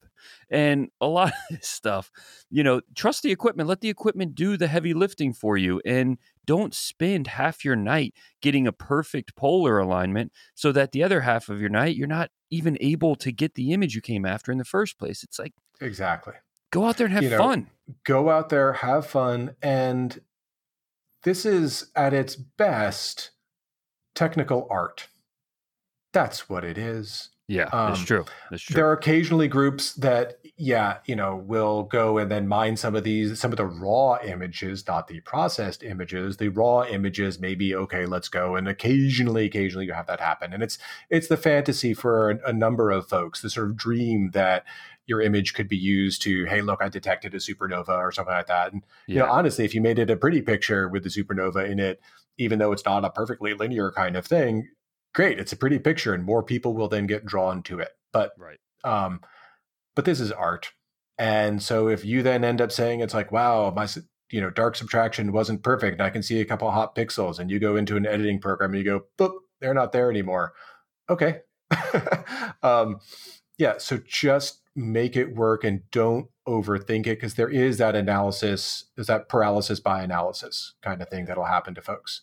And a lot of this stuff, you know, trust the equipment, let the equipment do the heavy lifting for you and don't spend half your night getting a perfect polar alignment so that the other half of your night you're not even able to get the image you came after in the first place. It's like Exactly. Go out there and have you know, fun. Go out there, have fun and this is at its best technical art that's what it is. Yeah, um, that's true. That's true. There are occasionally groups that, yeah, you know, will go and then mine some of these, some of the raw images, not the processed images. The raw images, maybe okay, let's go. And occasionally, occasionally, you have that happen, and it's it's the fantasy for a, a number of folks, the sort of dream that your image could be used to, hey, look, I detected a supernova or something like that. And yeah. you know, honestly, if you made it a pretty picture with the supernova in it, even though it's not a perfectly linear kind of thing, great it's a pretty picture and more people will then get drawn to it. But right. um but this is art. And so if you then end up saying it's like wow my you know dark subtraction wasn't perfect and i can see a couple hot pixels and you go into an editing program and you go boop they're not there anymore. Okay. Um yeah so just make it work and don't overthink it because there is that analysis is that paralysis by analysis kind of thing that'll happen to folks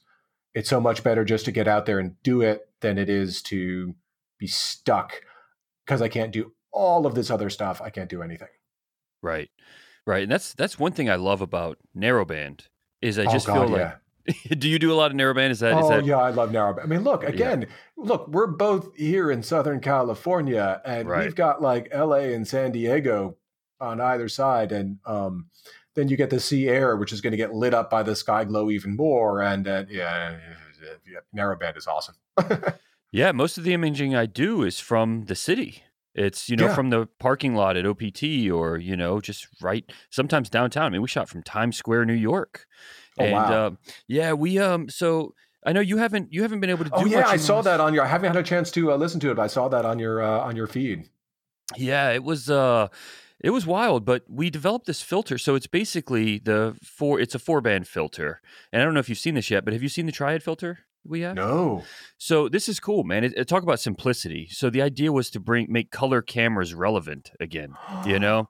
it's so much better just to get out there and do it than it is to be stuck because I can't do all of this other stuff. I can't do anything. Right. Right. And that's that's one thing I love about narrowband is I oh, just oh, God, feel like yeah. do you do a lot of narrowband? Is that? Oh is that... yeah, I love narrowband. I mean, look again. Yeah. Look, we're both here in Southern California, and right. we've got like L.A. and San Diego on either side, and um, then you get the sea air, which is going to get lit up by the sky glow even more. And uh, yeah, yeah, narrowband is awesome. yeah, most of the imaging I do is from the city. It's you know Yeah. from the parking lot at OPT or you know just right sometimes downtown. I mean, we shot from Times Square, New York, Oh, and wow. uh, yeah, we um. So I know you haven't you haven't been able to do. Oh yeah, I saw this- that on your. I haven't had a chance to uh, listen to it, but I saw that on your uh, on your feed. Yeah, it was uh it was wild, but we developed this filter. So it's basically the four it's a four band filter. And I don't know if you've seen this yet, but have you seen the triad filter we have? No. So this is cool, man. It, it- talk about simplicity. So the idea was to bring make color cameras relevant again, you know?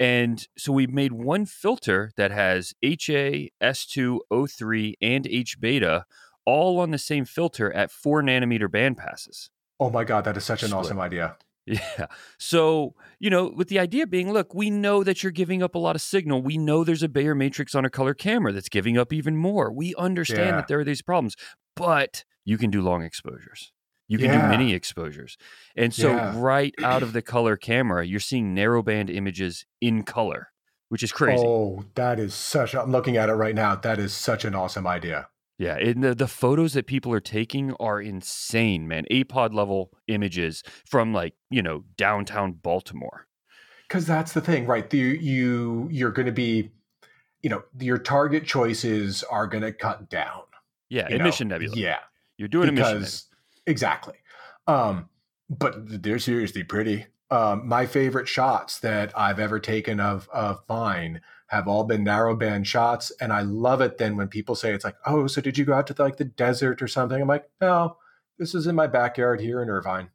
And so we made one filter that has HA, S2, O3, and H beta all on the same filter at four nanometer band passes. Oh my god, that is such an Split. awesome idea. Yeah. So, you know, with the idea being, look, we know that you're giving up a lot of signal. We know there's a Bayer matrix on a color camera that's giving up even more. We understand Yeah. that there are these problems, but you can do long exposures. You can Yeah. do mini exposures. And so, Yeah. right out of the color camera, you're seeing narrowband images in color, which is crazy. Oh, that is such. I'm looking at it right now. That is such an awesome idea. Yeah, and the, the photos that people are taking are insane, man. APOD level images from like, you know, downtown Baltimore. Because that's the thing, right? The, you you're going to be, you know, your target choices are going to cut down. Yeah, know? emission nebula. Yeah, You're doing emission. because exactly. Um, but they're seriously pretty. Um, my favorite shots that I've ever taken of of mine have all been narrowband shots, and I love it. Then when people say it's like, "Oh, so did you go out to like the desert or something?" I'm like, "No, this is in my backyard here in Irvine."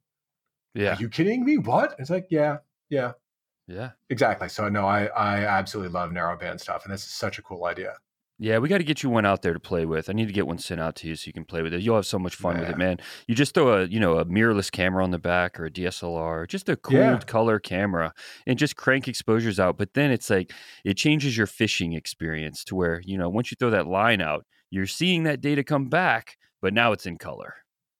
Yeah, Are you kidding me? What? It's like, yeah, yeah, yeah, exactly. So no, I I absolutely love narrowband stuff, and this is such a cool idea. Yeah. We got to get you one out there to play with. I need to get one sent out to you so you can play with it. You'll have so much fun with it, man. You just throw a you know a mirrorless camera on the back or a DSLR, just a cool Yeah. color camera, and just crank exposures out. But then it's like it changes your fishing experience to where you know once you throw that line out, you're seeing that data come back, but now it's in color,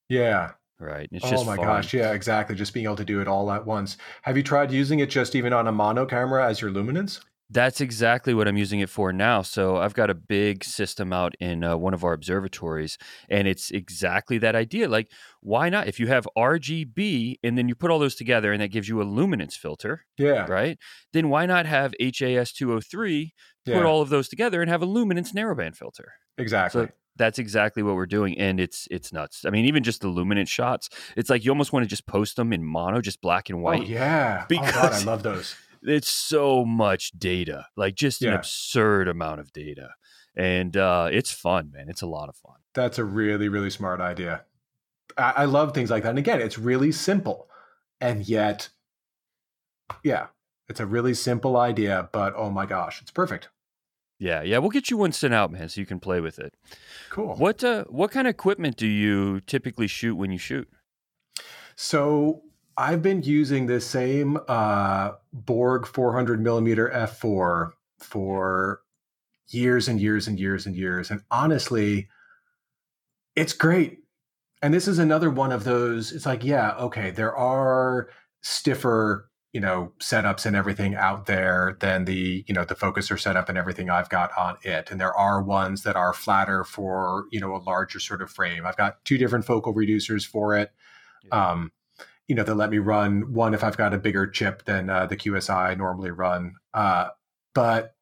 Yeah. right? It's oh my fun. gosh, yeah, exactly. Just being able to do it all at once. Have you tried using it just even on a mono camera as your luminance? That's exactly what I'm using it for now. So I've got a big system out in uh, one of our observatories, and it's exactly that idea. Like, why not? If you have RGB and then you put all those together, and that gives you a luminance filter, Yeah. right? Then why not have HA S2 O3 Yeah. put all of those together and have a luminance narrowband filter? exactly. So that's exactly what we're doing, and it's it's nuts. I mean, even just the luminance shots, it's like you almost want to just post them in mono, just black and oh white. yeah. oh god, I love those. It's so much data like just an absurd amount of data and uh it's fun man it's a lot of fun That's a really, really smart idea. I, I love things like that. And again, it's really simple. And yet, yeah, it's a really simple idea, but oh my gosh, it's perfect. yeah yeah we'll get you one sent out man so you can play with it Cool. what uh what kind of equipment do you typically shoot when you shoot So I've been using this same uh, Borg 400 millimeter f4 for years and years and years and years. And honestly, it's great. And this is another one of those. It's like, yeah, okay, there are stiffer, you know, setups and everything out there than the, you know, the focuser setup and everything I've got on it. And there are ones that are flatter for, you know, a larger sort of frame. I've got two different focal reducers for it. Um, you know, that let me run one if I've got a bigger chip than uh, the QSI normally run. Uh, but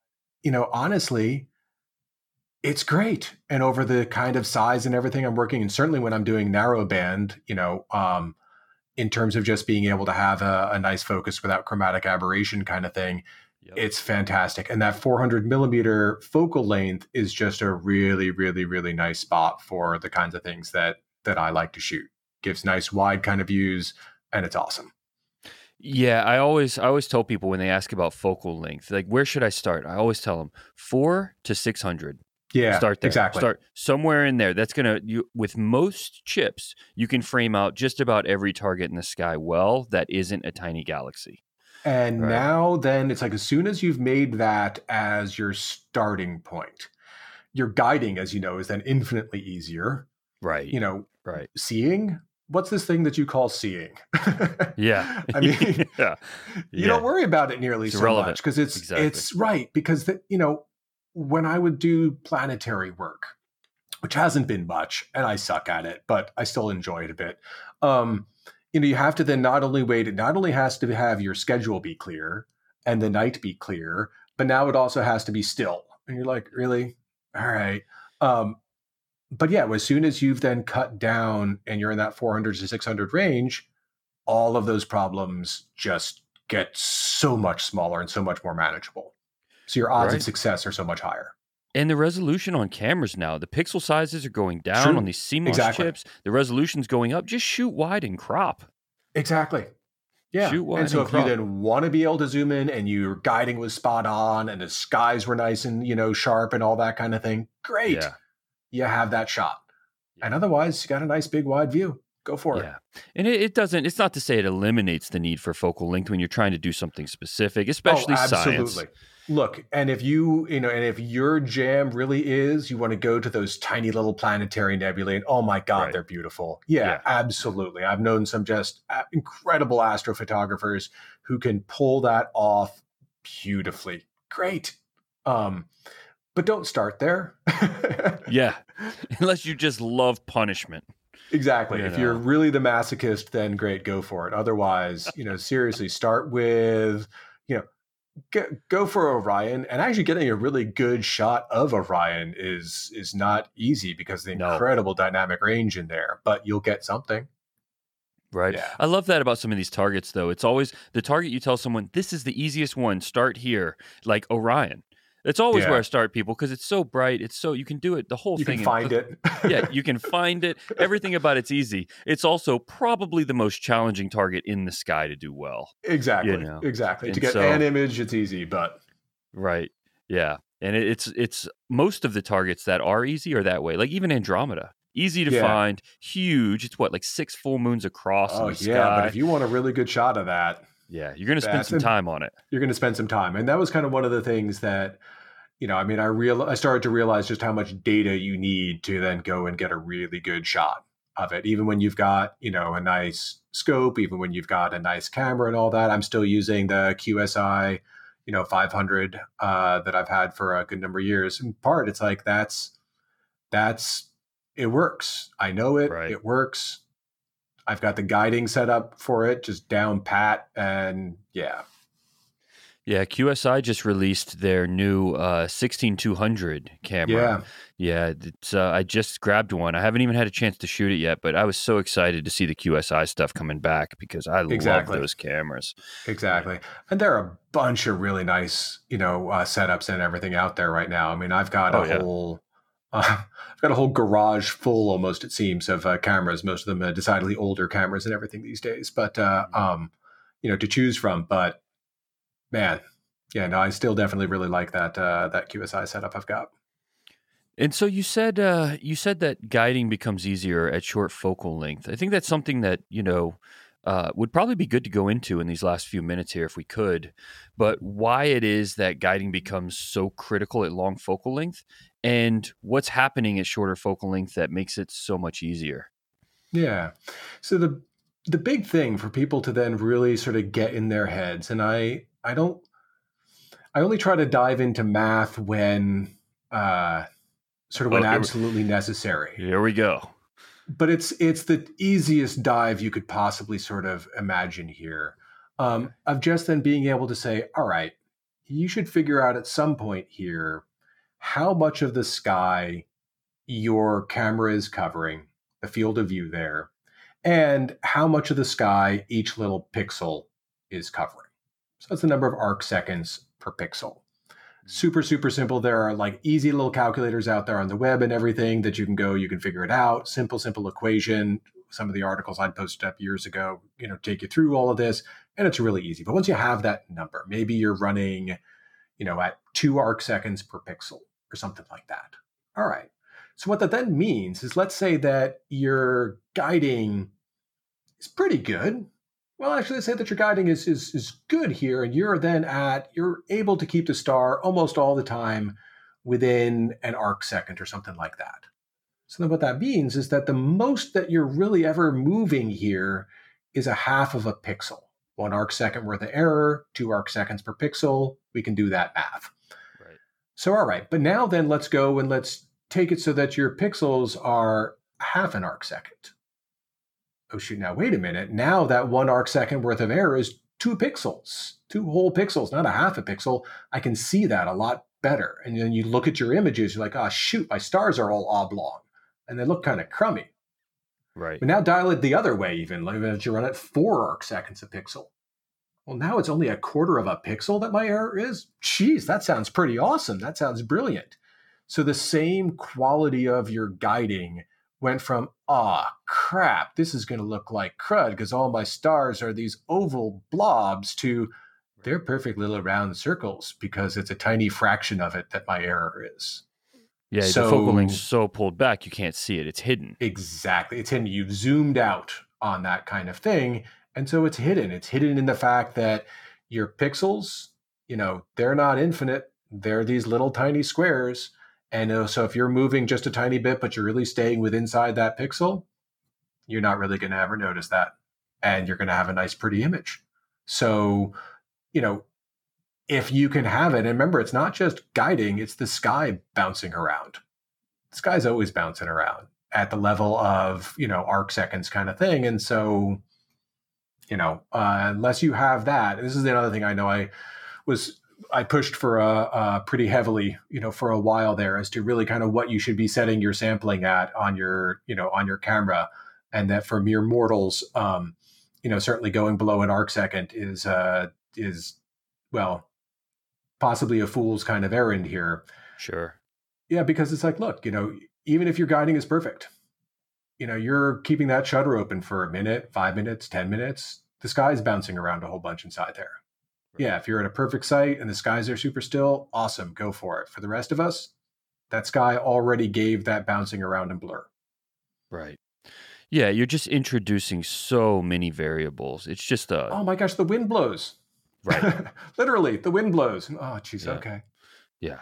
you know, honestly, it's great. And over the kind of size and everything I'm working, and certainly when I'm doing narrowband, you know, um, in terms of just being able to have a, a nice focus without chromatic aberration kind of thing, Yep. it's fantastic. And that 400 millimeter focal length is just a really, really, really nice spot for the kinds of things that that I like to shoot. Gives nice wide kind of views, and it's awesome. yeah i always i always tell people when they ask about focal length like where should i start i always tell them 4 to 600 Yeah, start there. exactly. Start somewhere in there. That's gonna you with most chips, you can frame out just about every target in the sky well that isn't a tiny galaxy. And Right. now, then it's like as soon as you've made that as your starting point, your guiding, as you know, is then infinitely easier. Right. You know, right. seeing. What's this thing that you call seeing? Yeah. I mean, yeah. you Yeah. don't worry about it nearly It's so much because it's Exactly. it's right because the, you know when I would do planetary work, which hasn't been much, and I suck at it, but I still enjoy it a bit. Um, you know, you have to then not only wait, it not only has to have your schedule be clear and the night be clear, but now it also has to be still. And you're like, really? All right. Um, but yeah, as soon as you've then cut down and you're in that 400 to 600 range, all of those problems just get so much smaller and so much more manageable. So your odds right. of success are so much higher. And the resolution on cameras now, the pixel sizes are going down True. on these CMOS exactly. chips. The resolution's going up. Just shoot wide and crop. Exactly. Yeah. Shoot wide and so and if crop. you then want to be able to zoom in and your guiding was spot on and the skies were nice and, you know, sharp and all that kind of thing, great. Yeah. You have that shot. Yeah. And otherwise, you got a nice big wide view. Go for it. Yeah. And it, it, doesn't, it's not to say it eliminates the need for focal length when you're trying to do something specific, especially oh, absolutely. science. Look, and if you, you know, and if your jam really is you want to go to those tiny little planetary nebulae, and oh my God, right. they're beautiful. Yeah, yeah, absolutely. I've known some just uh, incredible astrophotographers who can pull that off beautifully. Great. Um, but don't start there. yeah. Unless you just love punishment. Exactly. You if know. you're really the masochist, then great, go for it. Otherwise, you know, seriously, start with, you know, get, go for Orion, and actually getting a really good shot of Orion is is not easy because the no. incredible dynamic range in there. But you'll get something. Right. Yeah. I love that about some of these targets, though. It's always the target you tell someone, this is the easiest one, start here, like Orion. It's always yeah. where I start people because it's so bright. It's so you can do it. The whole you thing. You can find it. yeah, you can find it. Everything about it's easy. It's also probably the most challenging target in the sky to do well. Exactly. You know? Exactly. And to get so, an image, it's easy, but right. Yeah, and it, it's it's most of the targets that are easy are that way. Like even Andromeda, easy to yeah. find, huge. It's what like six full moons across. Oh yeah, sky. but if you want a really good shot of that, yeah, you're going to spend some time on it. You're going to spend some time, and that was kind of one of the things that, you know, I mean, I real I started to realize just how much data you need to then go and get a really good shot of it. Even when you've got you know a nice scope, even when you've got a nice camera and all that, I'm still using the QSI, you know, 500 uh, that I've had for a good number of years. In part, it's like that's that's it works. I know it. Right. It works. I've got the guiding set up for it, just down pat, and yeah. Yeah, QSI just released their new uh, 16200 camera. Yeah, yeah. It's uh, I just grabbed one. I haven't even had a chance to shoot it yet, but I was so excited to see the QSI stuff coming back because I exactly. love those cameras. Exactly, and there are a bunch of really nice, you know, uh, setups and everything out there right now. I mean, I've got oh, a yeah. whole uh, I've got a whole garage full, almost it seems, of uh, cameras. Most of them are decidedly older cameras and everything these days. But uh, mm-hmm. um, you know, to choose from. But man, yeah, no, I still definitely really like that uh, that QSI setup I've got. And so you said uh, you said that guiding becomes easier at short focal length. I think that's something that you know uh, would probably be good to go into in these last few minutes here if we could. But why it is that guiding becomes so critical at long focal length and what's happening at shorter focal length that makes it so much easier. Yeah. So the the big thing for people to then really sort of get in their heads and I I don't I only try to dive into math when uh sort of when absolutely necessary. Here we go. But it's it's the easiest dive you could possibly sort of imagine here. Um, of just then being able to say, all right, you should figure out at some point here how much of the sky your camera is covering, the field of view there, and how much of the sky each little pixel is covering. So that's the number of arc seconds per pixel. Super, super simple. There are like easy little calculators out there on the web and everything that you can go, you can figure it out. Simple, simple equation. Some of the articles I'd posted up years ago, you know, take you through all of this, and it's really easy. But once you have that number, maybe you're running, you know, at two arc seconds per pixel or something like that. All right. So what that then means is let's say that your guiding is pretty good. Well, actually, let's say that your guiding is, is, is good here, and you're then at, you're able to keep the star almost all the time within an arc second or something like that. So then what that means is that the most that you're really ever moving here is a half of a pixel. One arc second worth of error, two arc seconds per pixel. We can do that math. Right. So, all right, but now then let's go and let's take it so that your pixels are half an arc second. Oh shoot, now wait a minute. Now that one arc second worth of error is two pixels, two whole pixels, not a half a pixel. I can see that a lot better. And then you look at your images, you're like, oh shoot, my stars are all oblong and they look kind of crummy. Right. But now dial it the other way, even like if you run at four arc seconds a pixel. Well, now it's only a quarter of a pixel that my error is. Geez, that sounds pretty awesome. That sounds brilliant. So the same quality of your guiding went from, ah, crap, this is going to look like crud because all my stars are these oval blobs to they're perfect little round circles because it's a tiny fraction of it that my error is. Yeah, so, the focal length's so pulled back you can't see it. It's hidden. Exactly. It's hidden. You've zoomed out on that kind of thing. And so it's hidden. It's hidden in the fact that your pixels, you know, they're not infinite. They're these little tiny squares. And uh, so if you're moving just a tiny bit, but you're really staying with inside that pixel, you're not really going to ever notice that. And you're going to have a nice, pretty image. So, you know, if you can have it, and remember, it's not just guiding, it's the sky bouncing around. The sky's always bouncing around at the level of, you know, arc seconds kind of thing. And so, you know, uh, unless you have that, this is another thing I know I was I pushed for a, a, pretty heavily, you know, for a while there as to really kind of what you should be setting your sampling at on your, you know, on your camera, and that for mere mortals, um, you know, certainly going below an arc second is uh, is well, possibly a fool's kind of errand here. Sure. Yeah, because it's like, look, you know, even if your guiding is perfect, you know, you're keeping that shutter open for a minute, five minutes, ten minutes. The sky's bouncing around a whole bunch inside there. Yeah, if you're at a perfect site and the skies are super still, awesome, go for it. For the rest of us, that sky already gave that bouncing around and blur. Right. Yeah, you're just introducing so many variables. It's just a Oh my gosh, the wind blows. Right. Literally, the wind blows. Oh, jeez, yeah. okay. Yeah.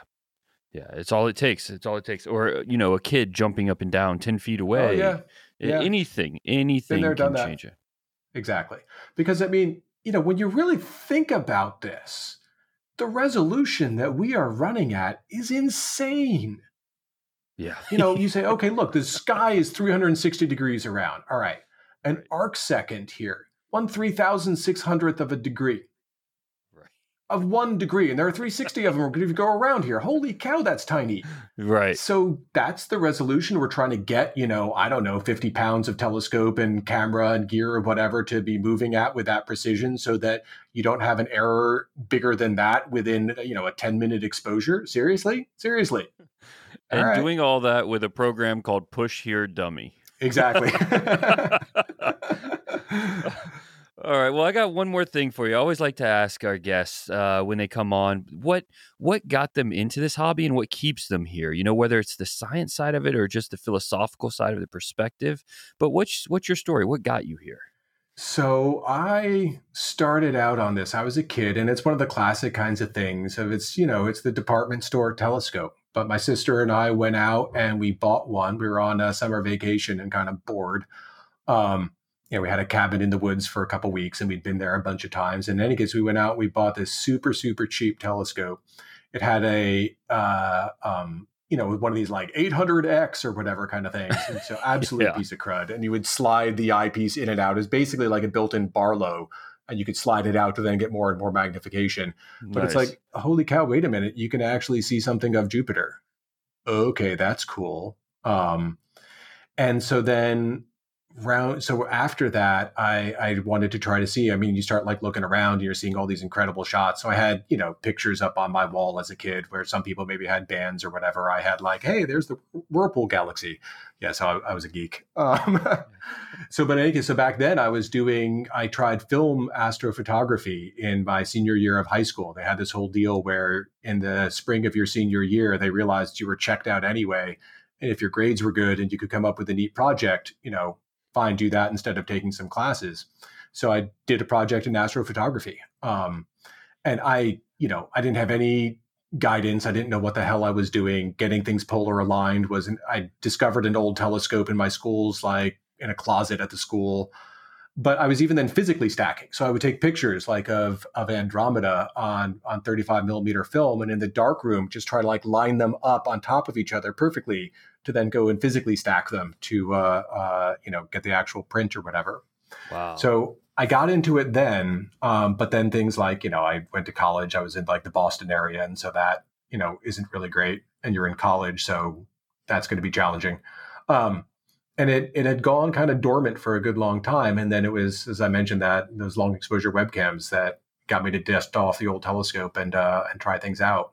Yeah, it's all it takes. It's all it takes. Or uh, you know, a kid jumping up and down ten feet oh, away. Oh, yeah. yeah. Anything, anything there, can change it. Exactly. Because I mean, you know, when you really think about this, the resolution that we are running at is insane. Yeah. you know, you say, okay, look, the sky is 360 degrees around. All right. An arc second here, one three thousand six hundredth of a degree of one degree, and there are 360 of them if you go around here. Holy cow, that's tiny. Right. So that's the resolution we're trying to get, you know, I don't know, 50 pounds of telescope and camera and gear or whatever to be moving at with that precision so that you don't have an error bigger than that within, you know, a 10 minute exposure. Seriously? Seriously. and right. doing all that with a program called Push Here Dummy. Exactly. All right. Well, I got one more thing for you. I always like to ask our guests uh, when they come on what what got them into this hobby and what keeps them here. You know, whether it's the science side of it or just the philosophical side of the perspective. But what's what's your story? What got you here? So I started out on this. I was a kid, and it's one of the classic kinds of things. Of it's you know it's the department store telescope. But my sister and I went out and we bought one. We were on a summer vacation and kind of bored. Um, you know, we had a cabin in the woods for a couple weeks and we'd been there a bunch of times. And in any case, we went out, we bought this super, super cheap telescope. It had a, uh, um, you know, one of these like 800X or whatever kind of things. And so absolute yeah. piece of crud. And you would slide the eyepiece in and out. It's basically like a built-in Barlow and you could slide it out to then get more and more magnification. But nice. it's like, holy cow, wait a minute. You can actually see something of Jupiter. Okay, that's cool. Um, and so then round so after that i i wanted to try to see i mean you start like looking around and you're seeing all these incredible shots. So i had you know pictures up on my wall as a kid where some people maybe had bands or whatever. I had like hey there's the whirlpool galaxy. Yeah so i, I was a geek. Um, so but anyway so back then i was doing i tried film astrophotography in my senior year of high school. They had this whole deal where in the spring of your senior year they realized you were checked out anyway. And if your grades were good and you could come up with a neat project, you know, fine, do that instead of taking some classes. So I did a project in astrophotography. Um, and I, you know, I didn't have any guidance. I didn't know what the hell I was doing. Getting things polar aligned was, an, I discovered an old telescope in my school's like in a closet at the school. but I was even then physically stacking. So I would take pictures like of of Andromeda on on 35 millimeter film, and in the dark room, just try to like line them up on top of each other perfectly to then go and physically stack them to uh, uh, you know get the actual print or whatever. Wow. So I got into it then, um, but then things like you know I went to college. I was in like the Boston area, and so that you know isn't really great. And you're in college, so that's going to be challenging. Um, and it it had gone kind of dormant for a good long time. And then it was, as I mentioned, that those long exposure webcams that got me to dust off the old telescope and uh, and try things out.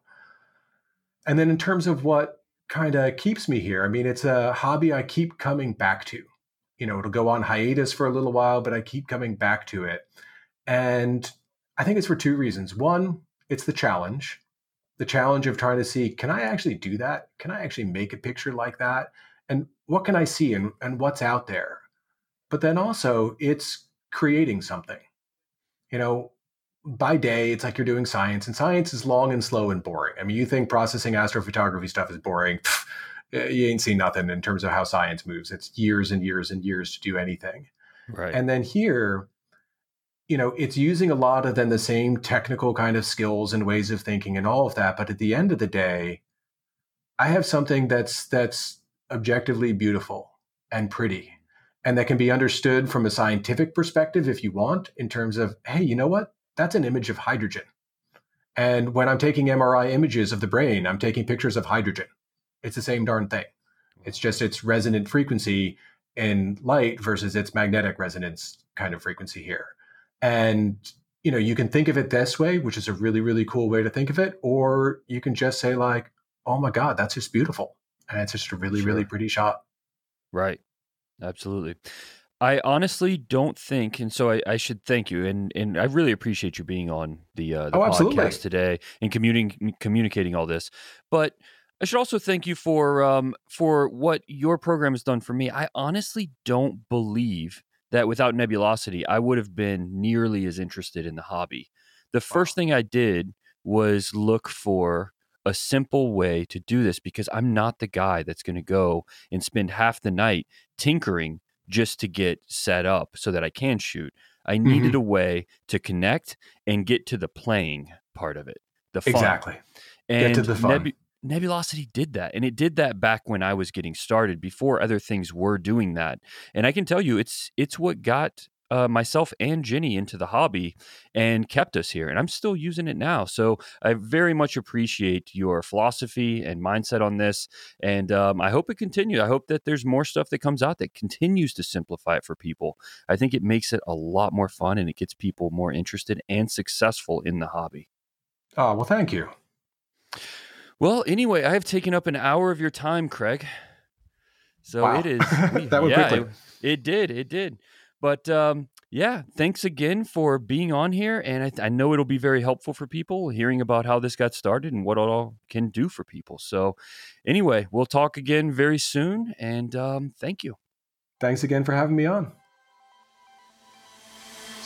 And then in terms of what kind of keeps me here, I mean, it's a hobby I keep coming back to. You know, it'll go on hiatus for a little while, but I keep coming back to it. And I think it's for two reasons. One, it's the challenge, the challenge of trying to see can I actually do that? Can I actually make a picture like that? and what can I see and, and what's out there? But then also it's creating something. You know, by day, it's like you're doing science, and science is long and slow and boring. I mean, you think processing astrophotography stuff is boring. Eh, you ain't seen nothing in terms of how science moves. It's years and years and years to do anything. Right. And then here, you know, it's using a lot of then the same technical kind of skills and ways of thinking and all of that. But at the end of the day, I have something that's that's objectively beautiful and pretty and that can be understood from a scientific perspective if you want in terms of hey you know what that's an image of hydrogen and when i'm taking mri images of the brain i'm taking pictures of hydrogen it's the same darn thing it's just its resonant frequency in light versus its magnetic resonance kind of frequency here and you know you can think of it this way which is a really really cool way to think of it or you can just say like oh my god that's just beautiful and it's just a really sure. really pretty shot. Right. Absolutely. I honestly don't think, and so I, I, should thank you, and and I really appreciate you being on the uh, the oh, podcast today and communicating communicating all this. But I should also thank you for um for what your program has done for me. I honestly don't believe that without Nebulosity, I would have been nearly as interested in the hobby. The first thing I did was look for a simple way to do this because I'm not the guy that's going to go and spend half the night tinkering just to get set up so that I can shoot. I needed mm-hmm. a way to connect and get to the playing part of it. The fun. Exactly. And get to the fun. Nebu- Nebulosity did that. And it did that back when I was getting started before other things were doing that. And I can tell you it's it's what got uh, myself and Jenny into the hobby and kept us here. And I'm still using it now. So I very much appreciate your philosophy and mindset on this. And um, I hope it continues. I hope that there's more stuff that comes out that continues to simplify it for people. I think it makes it a lot more fun and it gets people more interested and successful in the hobby. Oh, well, thank you. Well, anyway, I have taken up an hour of your time, Craig. So wow. it is. that went yeah, quickly. It, it did. It did. But um, yeah, thanks again for being on here. And I, I, know it'll be very helpful for people hearing about how this got started and what it all can do for people. So, anyway, we'll talk again very soon. And um, thank you. Thanks again for having me on.